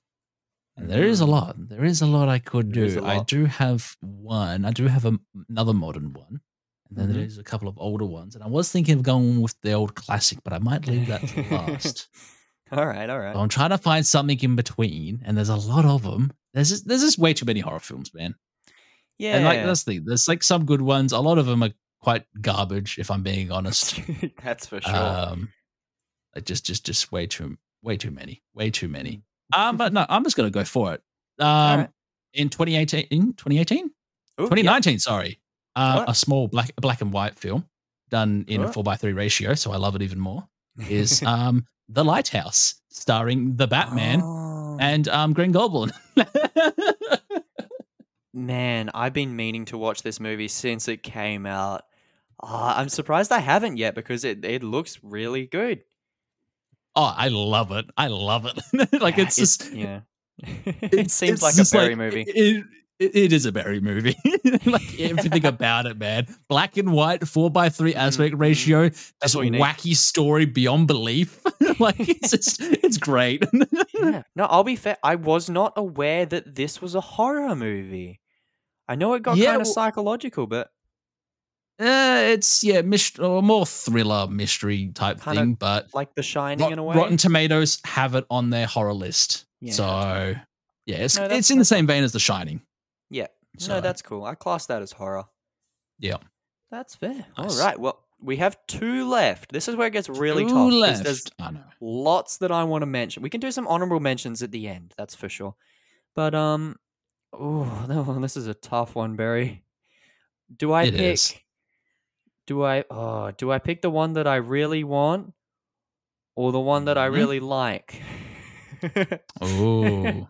And there is a Mm. lot. There is a lot I could There do. I do have one. I do have a, another modern one. And then Mhm. there's a couple of older ones. And I was thinking of going with the old classic, but I might leave that to last. all right, all right. So I'm trying to find something in between, and there's a lot of them. There's just, there's just way too many horror films, man. Yeah, And like that's the thing. There's like some good ones. A lot of them are quite garbage, if I'm being honest. that's for sure. Um, like just just just way too way too many, way too many. Mm. Um, but no, I'm just gonna go for it. Um, in 2018, in 2018, Ooh, yeah. 2019, sorry, uh, a small black black and white film done in a four by three ratio, so I love it even more. Is um, The Lighthouse, starring the Batman Oh, and um, Green Goblin. man, I've been meaning to watch this movie since it came out. Ah, I'm surprised I haven't yet because it, it looks really good. oh, I love it. I love it. like Yeah, it's just yeah. it it's- seems like a Berry movie. It, it, it is a Berry movie. like everything about it, man. Black and white, four by three aspect Mhm. ratio. That's what you need. wacky story beyond belief. like it's just, it's great. yeah. No, I'll be fair. I was not aware that this was a horror movie. I know it got Yeah, kind of well- psychological, but Uh, it's yeah, myst- or more thriller mystery type Kinda thing, but like The Shining Rot- in a way. Rotten Tomatoes have it on their horror list. Yeah, so yeah, it's No, it's in the same vein as The Shining. Yeah. So, No, that's cool. I class that as horror. yeah. That's fair. Nice. All right. Well, we have two left. This is where it gets really Two tough. left. There's I know. lots that I want to mention. We can do some honorable mentions at the end. That's for sure. But um, oh, this is a tough one, Berry. Do I It pick? is. Do I? Oh, do I pick the one that I really want, or the one that I Mhm. really like? Oh,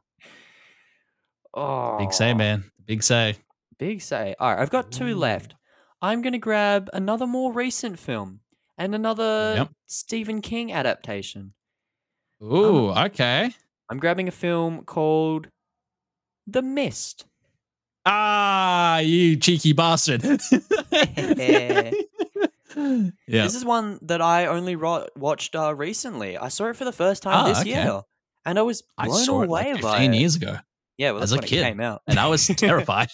oh, big say, man. Big say. Big say. All right, I've got two Ooh. left. I'm going to grab another more recent film and another Yep. Stephen King adaptation. Ooh, okay. I'm grabbing a film called The Mist. Ah, you cheeky bastard. yeah. This is one that I only ro- watched uh, recently. I saw it for the first time Ah, this okay. year, and I was I blown it away like by 15 it. years ago, Yeah, well, as a when kid, it came out. and I was terrified.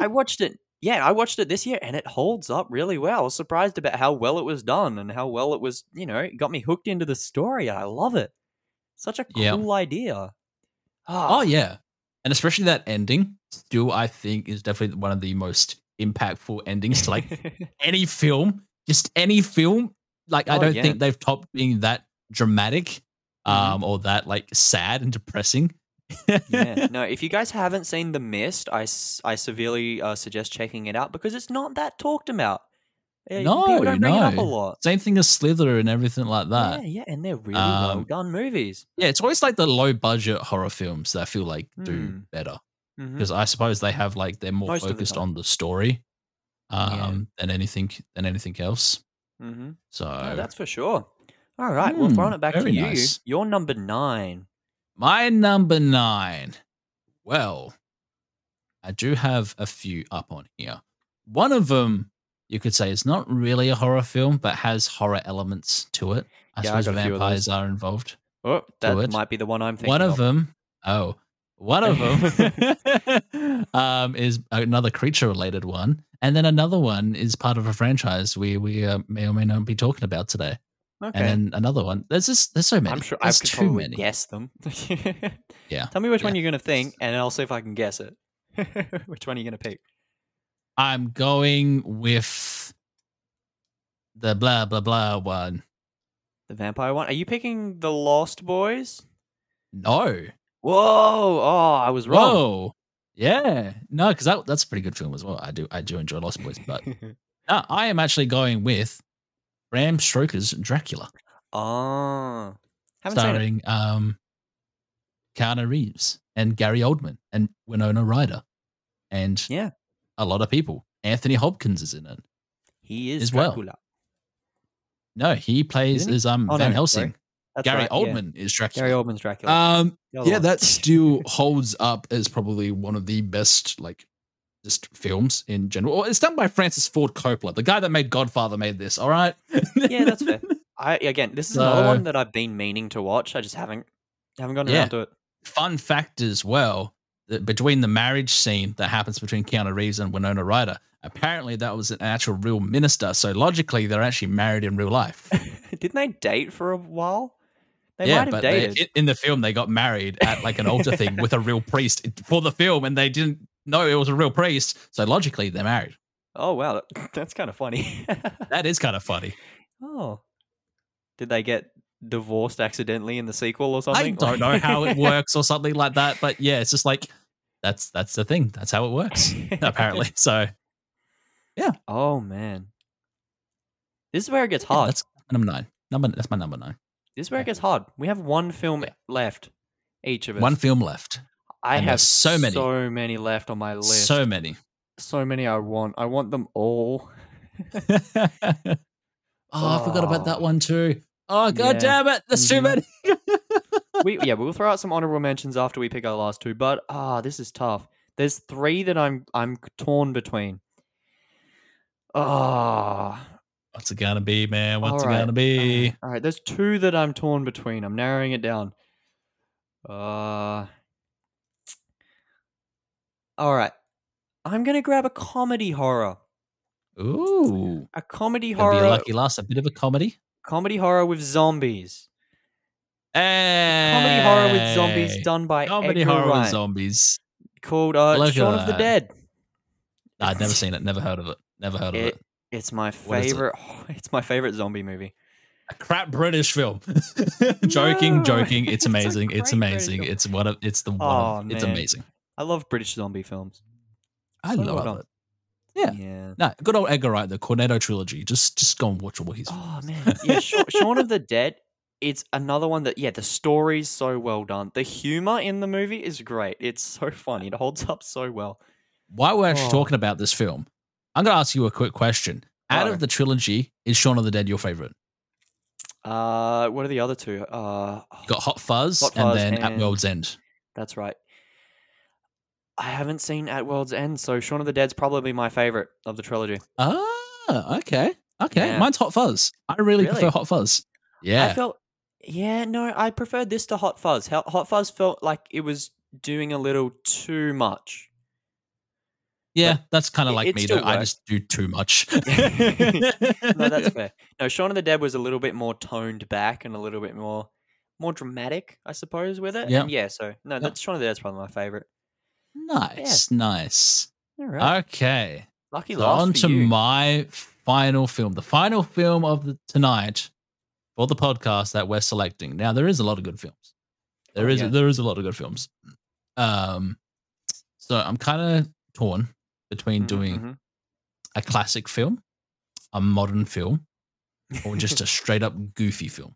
I watched it. Yeah, I watched it this year, and it holds up really well. I was surprised about how well it was done and how well it was. You know, it got me hooked into the story. and I love it. Such a Yeah. cool idea. oh yeah, and especially that ending. Still, I think is definitely one of the most impactful endings to like any film. Just any film. Like I Oh, don't yeah. think they've topped being that dramatic, Mhm. um, or that like sad and depressing. Yeah. No, if you guys haven't seen The Mist, I, I severely uh, suggest checking it out because it's not that talked about. Uh, No, people don't bring it up a no. lot. Same thing as Slither and everything like that. Yeah, yeah, and they're really well Um, done movies. Yeah, it's always like the low budget horror films that I feel like do Hmm. better because I suppose they have like they're more Most of the focused on the story um Yeah. than anything than anything else. Mm-hmm. So No, that's for sure. All right, well, Hmm, throwing it back to very you. nice. You're number nine. My number nine. Well, I do have a few up on here. One of them you could say is not really a horror film, but has horror elements to it. I Yeah, suppose got a few of vampires are involved. Oh, that might be the one I'm thinking one of of. them oh one of them um is another creature related one and then another one is part of a franchise we we uh, may or may not be talking about today Okay. and then another one there's just there's so many I'm sure I there's could too many guess them. Yeah, Tell me which one you're going to think, and I'll see if I can guess it. which one are you going to pick? i'm going with the blah blah blah one The vampire one? Are you picking the Lost Boys? no Whoa! Oh, I was wrong. whoa yeah no because that, that's a pretty good film as well i do i do enjoy lost boys but no, i am actually going with bram stoker's dracula oh, seen it. starring um Keanu Reeves and Gary Oldman and Winona Ryder and Yeah. a lot of people. Anthony Hopkins is in it. He is As well. No, he plays he? as um Oh, Van no, Helsing. Gary right, yeah. Oldman is Dracula. Gary Oldman's Dracula. Um, yeah, one. that still holds up as probably one of the best like just films in general. Well, it's done by Francis Ford Coppola, the guy that made Godfather. Made this. All right. Yeah, that's fair. I again, this is another one that I've been meaning to watch. I just haven't haven't gotten Yeah. around to it. Fun fact as well that between the marriage scene that happens between Keanu Reeves and Winona Ryder, apparently that was an actual real minister. So logically, they're actually married in real life. Didn't they date for a while? They yeah, might have but they, in the film they got married at like an altar thing with a real priest for the film, and they didn't know it was a real priest. So logically, they're married. oh wow, that's kind of funny. That is kind of funny. oh, did they get divorced accidentally in the sequel or something? I don't know how it works or something like that, but yeah, it's just like that's that's the thing. That's how it works, apparently. So yeah. oh man, this is where it gets yeah, hard. that's number nine. Number that's my number nine. this is where it gets hard. We have one film Yeah. left, each of us. One film left. I and have so many. so many left on my list. So many. so many I want. I want them all. oh, I forgot about that Oh. one too. Oh god Yeah. damn it! There's too Mhm. many. we yeah, we'll throw out some honorable mentions after we pick our last two. But ah, this is tough. There's three that I'm I'm torn between. Ah, What's it gonna be, man? What's All it gonna be? all right. There's two that I'm torn between. I'm narrowing it down. Uh, all right. I'm gonna grab a comedy horror. Ooh, A comedy gonna be a horror. lucky last. A bit of a comedy. Comedy horror with zombies. Hey, Comedy horror with zombies done by Comedy Edgar horror Wright, with zombies. called uh, Shaun of the. Dead. I'd never seen it. Never heard of it. Never heard of it. It, it's my is it? favorite. It's my favorite zombie movie. A crap British film. joking, joking. It's it's amazing. It's British amazing. It's one of. It's the one. Oh, of, it's amazing. I love British zombie films. I So love it. Yeah. Yeah. No, good old Edgar Wright, the Cornetto trilogy. Just, just go and watch all his. Oh man. Yeah. Sha- Shaun of the Dead. It's another one that yeah, the story's so well done. The humor in the movie is great. It's so funny. It holds up so well. While we're actually Oh. talking about this film, I'm going to ask you a quick question. Out Righto. of the trilogy, is Shaun of the Dead your favorite? Uh, what are the other two? Uh, You got Hot Fuzz, Hot and Fuzz then At World's End. that's right. I haven't seen At World's End, so Shaun of the Dead's probably my favorite of the trilogy. Ah, okay. Okay. Yeah. Mine's Hot Fuzz. I really, prefer Hot Fuzz. Yeah, I felt, yeah, no, I preferred this to Hot Fuzz. Hot Hot Fuzz felt like it was doing a little too much. yeah, that's kind of like me, still though. I just do too much. No, that's fair. No, Shaun of the Dead was a little bit more toned back and a little bit more, more dramatic, I suppose, with it. Yeah. And yeah. So no, Yeah. that's Shaun of the Dead's probably my favorite. Nice, nice. All right, Okay. lucky So last on for to you. my final film, the final film of the tonight for the podcast that we're selecting. Now there is a lot of good films. There Oh, is yeah. there is a lot of good films. Um, so I'm kind of torn between Mhm, doing mhm. a classic film, a modern film, or just a straight up goofy film.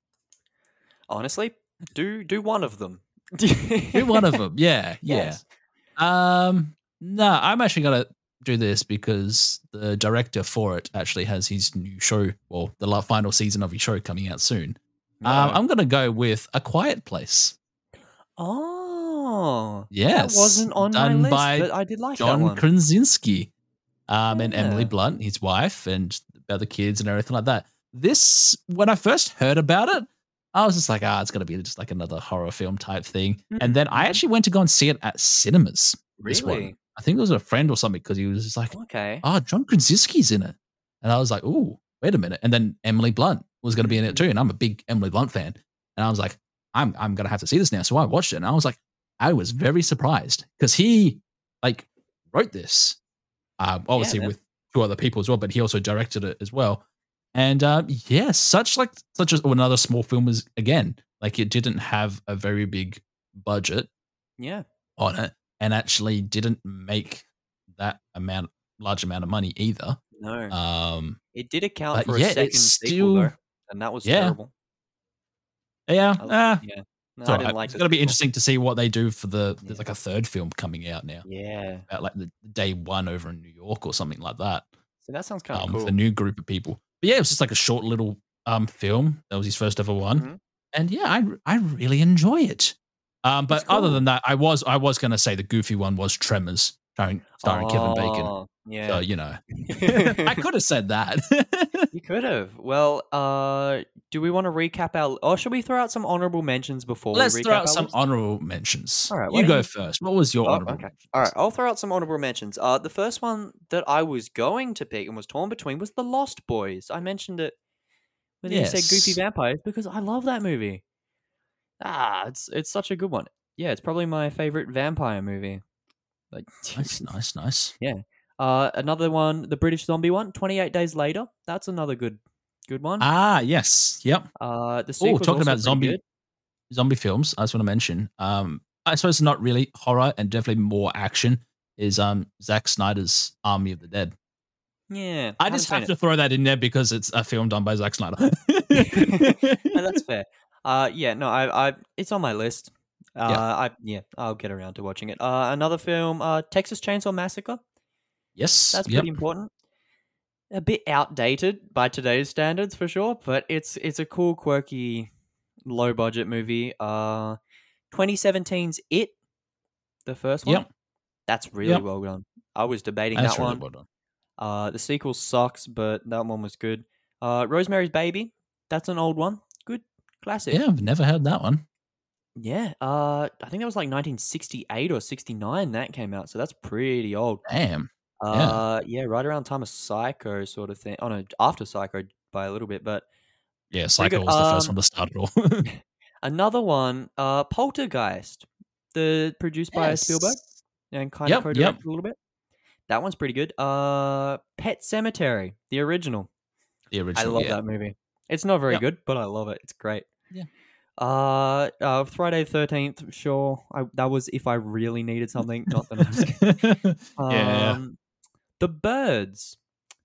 honestly, do do one of them. Do one of them. Yeah, yeah. Yes. Um, no, I'm actually gonna do this because the director for it actually has his new show, well, the final season of his show coming out soon. Um, I'm gonna go with A Quiet Place. oh, Yes, that wasn't on my done list, by but I did like that John. Krasinski, um, and Emily Blunt, his wife, and about the kids and everything like that. This, when I first heard about it, I was just like, ah, it's gonna be just like another horror film type thing. And then I Mhm. actually went to go and see it at cinemas. Really? I think it was a friend or something because he was just like, Okay. oh, John Krasinski's in it. And I was like, oh, wait a minute. And then Emily Blunt was going to be in it too. And I'm a big Emily Blunt fan. And I was like, I'm, I'm going to have to see this now. So I watched it and I was like, I was very surprised because he like wrote this, uh, obviously man. with two other people as well, but he also directed it as well. And uh, yeah, such like such as another small film was again, like it didn't have a very big budget Yeah. on it and actually didn't make that amount large amount of money either. No. Um it did account for a second it's sequel still- though, and that was Yeah. terrible. yeah, I- ah, yeah. No, So I didn't like it's going to be interesting to see what they do for the. Yeah. There's like a third film coming out now Yeah. about like the day one over in New York or something like that. So that sounds kind of um, cool. with a new group of people. But yeah, it was just like a short little um film. That was his first ever one, Mhm. and yeah, I I really enjoy it. Um, but That's other than that, I was I was gonna say the goofy one was Tremors, starring starring Kevin Bacon. Oh, Yeah. So you know, I could have said that. You could have. Well, uh, do we want to recap our? Or should we throw out some honorable mentions before Let's we recap throw out some list? honorable mentions. All right, you go you- first. What was your Oh, honorable? okay. mentions? All right, I'll throw out some honorable mentions. Uh, the first one that I was going to pick and was torn between was The Lost Boys. I mentioned it when you said Goofy Vampires because I love that movie. Ah, it's it's such a good one. Yeah, it's probably my favorite vampire movie. Like, Nice, nice, nice. Yeah uh, another one, the British zombie one, Twenty Eight Days Later. That's another good good one. Ah, yes, yep. Uh, the Oh, talking about zombie good. zombie films, I just want to mention. Um, I suppose not really horror and definitely more action. Is um Zack Snyder's Army of the Dead. Yeah, I just haven't have to throw that in there because it's a film done by Zack Snyder. No, that's fair. Uh, yeah, no, I, I, it's on my list. Uh, I, yeah, I'll get around to watching it. Uh, another film, uh, Texas Chainsaw Massacre. yes, That's yep. pretty important. A bit outdated by today's standards for sure, but it's it's a cool, quirky, low budget movie. Uh, 2017's It, the first one. Yep. That's really Yep. well done. I was debating That's that really one. well done. Uh, the sequel sucks, but that one was good. Uh, Rosemary's Baby. That's an old one. Good classic. Yeah, I've never heard that one. Yeah. Uh, I think that was like 1968 or 69 that came out, so that's pretty old. Damn. Uh, yeah, right around time of Psycho sort of thing. Oh no, after Psycho by a little bit, but Yeah, Psycho was the first Um, one to start it all. another one, uh, Poltergeist, the produced by Spielberg and kind of Yep, co-directed yep. a little bit. That one's pretty good. Uh, Pet Sematary, the original. The original. I love yeah. that movie. It's not very Yep. good, but I love it. It's great. Yeah. Uh, uh Friday Thirteenth. Sure, I, that was if I really needed something. Not that I'm kidding. Yeah. The Birds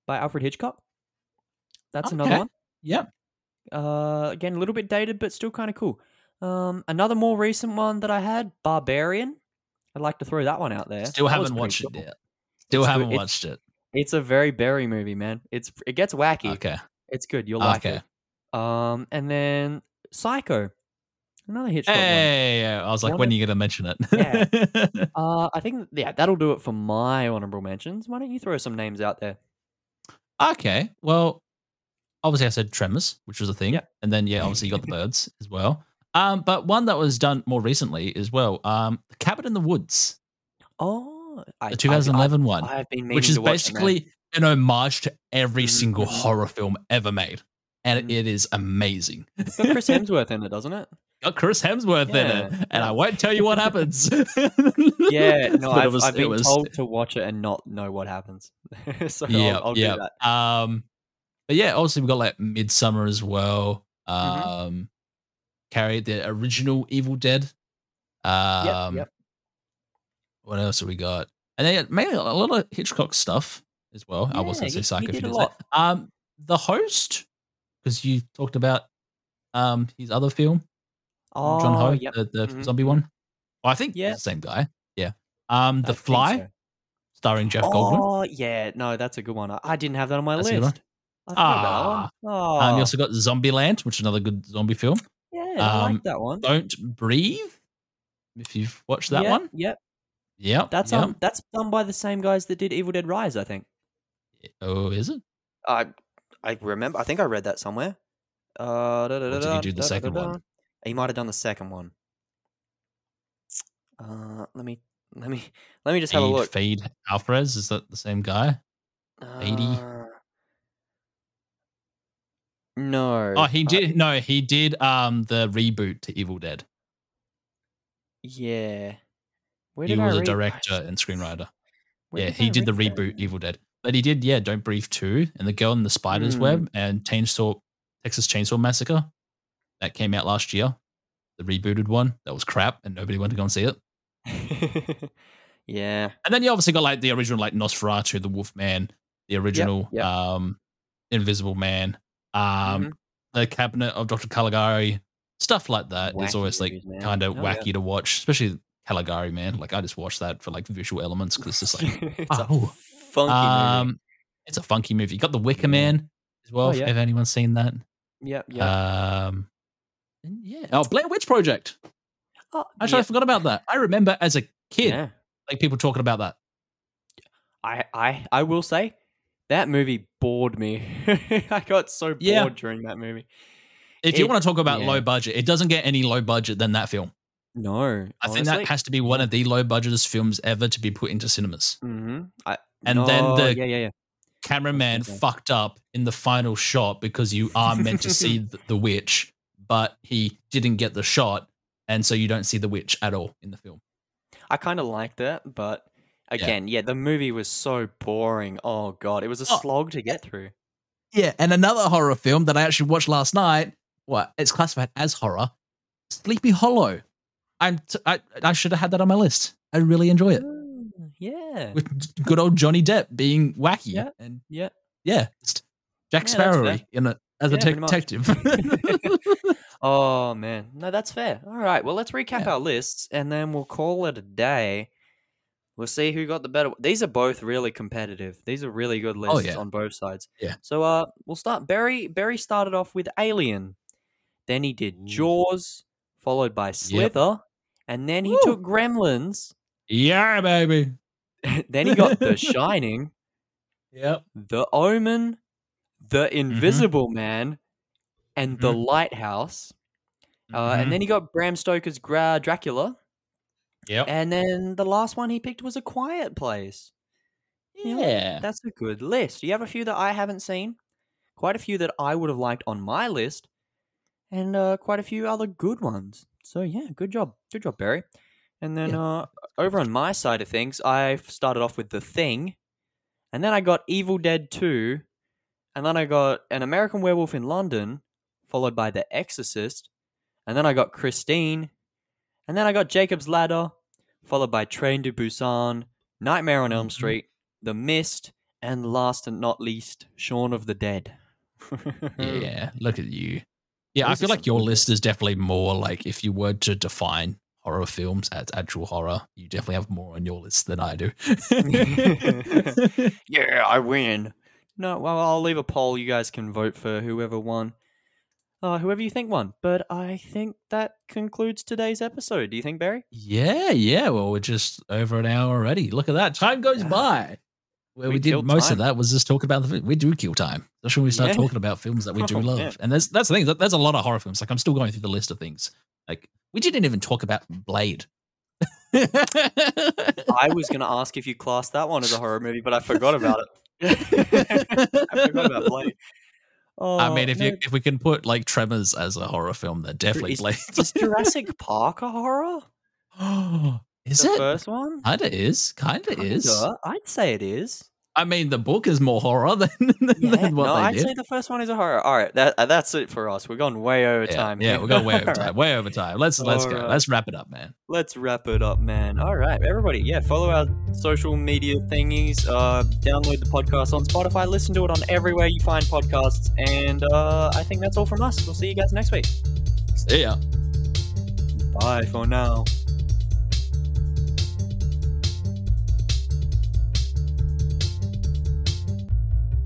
by Alfred Hitchcock. That's another one. Yeah. Uh, again, a little bit dated, but still kind of cool. Um, another more recent one that I had, Barbarian. I'd like to throw that one out there. Still That haven't watched it yet. Still It's haven't It's- watched it. It's a very Berry movie, man. It's it gets wacky. Okay. It's good. You'll like it. Um, and then Psycho, another Hitchcock one. Hey, I was like, when are you going to mention it? Yeah. Uh, I think yeah, that'll do it for my honorable mentions. Why don't you throw some names out there? okay. Well, obviously I said Tremors, which was a thing. Yep. And then, yeah, obviously you got the birds as well. Um, but one that was done more recently as well, um, Cabin in the Woods, Oh, I, the 2011 I, one, I, have been which is to watch it, man. basically an homage to every single Mhm. horror film ever made. And Mhm. it is amazing. It's got Chris Hemsworth in it, doesn't it? Got Chris Hemsworth in it, and. I won't tell you what happens. Yeah, no, I've, was- I've been was- told to watch it and not know what happens. so yeah, I'll, I'll yeah. do that. Um, but yeah, obviously we've got like Midsommar as well. Mhm. Um, Carrie, the original Evil Dead. Um, yep. What else have we got? And then mainly a lot of Hitchcock stuff as well. I wasn't he- say Psycho. he if you did a didn't say- lot. Um, the host, because you talked about um his other film, Oh, Joon-ho, yep. the, the Mhm, zombie one. Well, I think Yeah. the same guy. Yeah. Um, I The think Fly, so. starring Jeff Goldblum. Oh, yeah. No, that's a good one. I, I didn't have that on my That's list. I forgot about that. Oh, Um, you also got Zombieland, which is another good zombie film. yeah, I um, like that one. Don't Breathe. If you've watched that yeah, one, Yep. yep. That's yep. um that's done by the same guys that did Evil Dead Rise, I think. Oh, is it? I I remember I think I read that somewhere. Uh, da, da, Or da, did he da, do the da, da, second da, one? He might have done the second one. Uh, let me let me let me just have a Fede, look. Fede Alvarez. Is that the same guy? Fede? Uh, no. Oh, he uh, did. No, he did. Um, the reboot to Evil Dead. yeah. Where He did I was a read- director and screenwriter. where yeah, did he I did the read that? reboot Evil Dead. But he did, yeah, Don't Breathe 2 and The Girl in the Spider's Mm. Web and Chainsaw Texas Chainsaw Massacre. That came out last year. The rebooted one. That was crap and nobody went to go and see it. yeah. And then you obviously got like the original like Nosferatu, the Wolfman, the original yep. um Invisible Man, um Mhm. the Cabinet of Dr. Caligari, stuff like that. Wacky always like kind of Oh, yeah. wacky to watch, especially Caligari, man. Like I just watched that for like visual elements because it's just like it's oh. a funky movie. um, it's a funky movie. You got the Wicker Man as well. Oh, yeah. If anyone's seen that, Yep, yeah. um, yeah. Oh, Blair Witch Project. oh, Actually, I forgot about that. I remember as a kid, yeah. like people talking about that. I, I, I will say that movie bored me. I got so bored Yeah. during that movie. If you want to talk about yeah. low budget, it doesn't get any low budget than that film. No, I think that has to be one of the low budgetest films ever to be put into cinemas. hmm I, And then the- yeah, yeah, yeah. Cameraman fucked up in the final shot because you are meant to see the, the witch, but he didn't get the shot, and so you don't see the witch at all in the film. I kind of liked it, but again, yeah. the movie was so boring. Oh god, it was a Oh, slog to get through. Yeah, and another horror film that I actually watched last night. What? It's classified as horror. Sleepy Hollow. I'm. T- I I should have had that on my list. I really enjoy it Mm, yeah, with good old Johnny Depp being wacky Yeah. and yeah. yeah, just Jack Yeah, Sparrow in a as a Yeah, much. detective. Oh man, no, that's fair. All right, well, let's recap Yeah. our lists and then we'll call it a day. We'll see who got the better. These are both really competitive. These are really good lists Oh, yeah. on both sides. Yeah. So, uh, we'll start. Berry Berry started off with Alien, then he did Jaws, followed by Slither, and then he Woo. took Gremlins. yeah, baby. then he got The Shining, Yep. The Omen, The Invisible Man, and The Lighthouse. Uh, Mhm. And then he got Bram Stoker's Gra- Dracula. Yep. And then the last one he picked was A Quiet Place. Know, Yeah. That's a good list. You have a few that I haven't seen, quite a few that I would have liked on my list, and uh, quite a few other good ones. So, yeah, good job. Good job, Berry. And then Yeah. uh, over on my side of things, I started off with The Thing, and then I got Evil Dead 2, and then I got An American Werewolf in London, followed by The Exorcist, and then I got Christine, and then I got Jacob's Ladder, followed by Train to Busan, Nightmare on Elm Mhm. Street, The Mist, and last and not least, Shaun of the Dead. Yeah. Look at you. Yeah, I Those are feel like your list is definitely more like if you were to define horror films as actual horror, you definitely have more on your list than I do. yeah, I win. No, well, I'll leave a poll. You guys can vote for whoever won. Uh, whoever you think won. But I think that concludes today's episode. Do you think, Berry? yeah, yeah. Well, we're just over an hour already. Look at that. Time goes Yeah. by. Where we, We did most time. of that was just talking about the film. We do kill time, That's when we start Yeah. talking about films that we do Oh, love. And there's that's the thing. That, there's a lot of horror films. Like I'm still going through the list of things. Like we didn't even talk about Blade. I was going to ask if you classed that one as a horror movie, but I forgot about it. I forgot about Blade. Oh, I mean, if no, you if we can put like Tremors as a horror film, then definitely is, Blade. is Jurassic Park a horror? is the it? first one? Kinda is. Kinda is. Kinda. I'd say it is. I mean, the book is more horror than, than Yeah, what no, they I'd did. say the first one is a horror. All right, that uh, that's it for us. We're going way over yeah, time. yeah, we're going way over time. right, Way over time. Let's let's go. Alright. Let's wrap it up, man. Let's wrap it up, man. All right, everybody. Yeah, follow our social media thingies. Uh, download the podcast on Spotify. Listen to it on everywhere you find podcasts. And uh, I think that's all from us. We'll see you guys next week. See ya. Bye for now.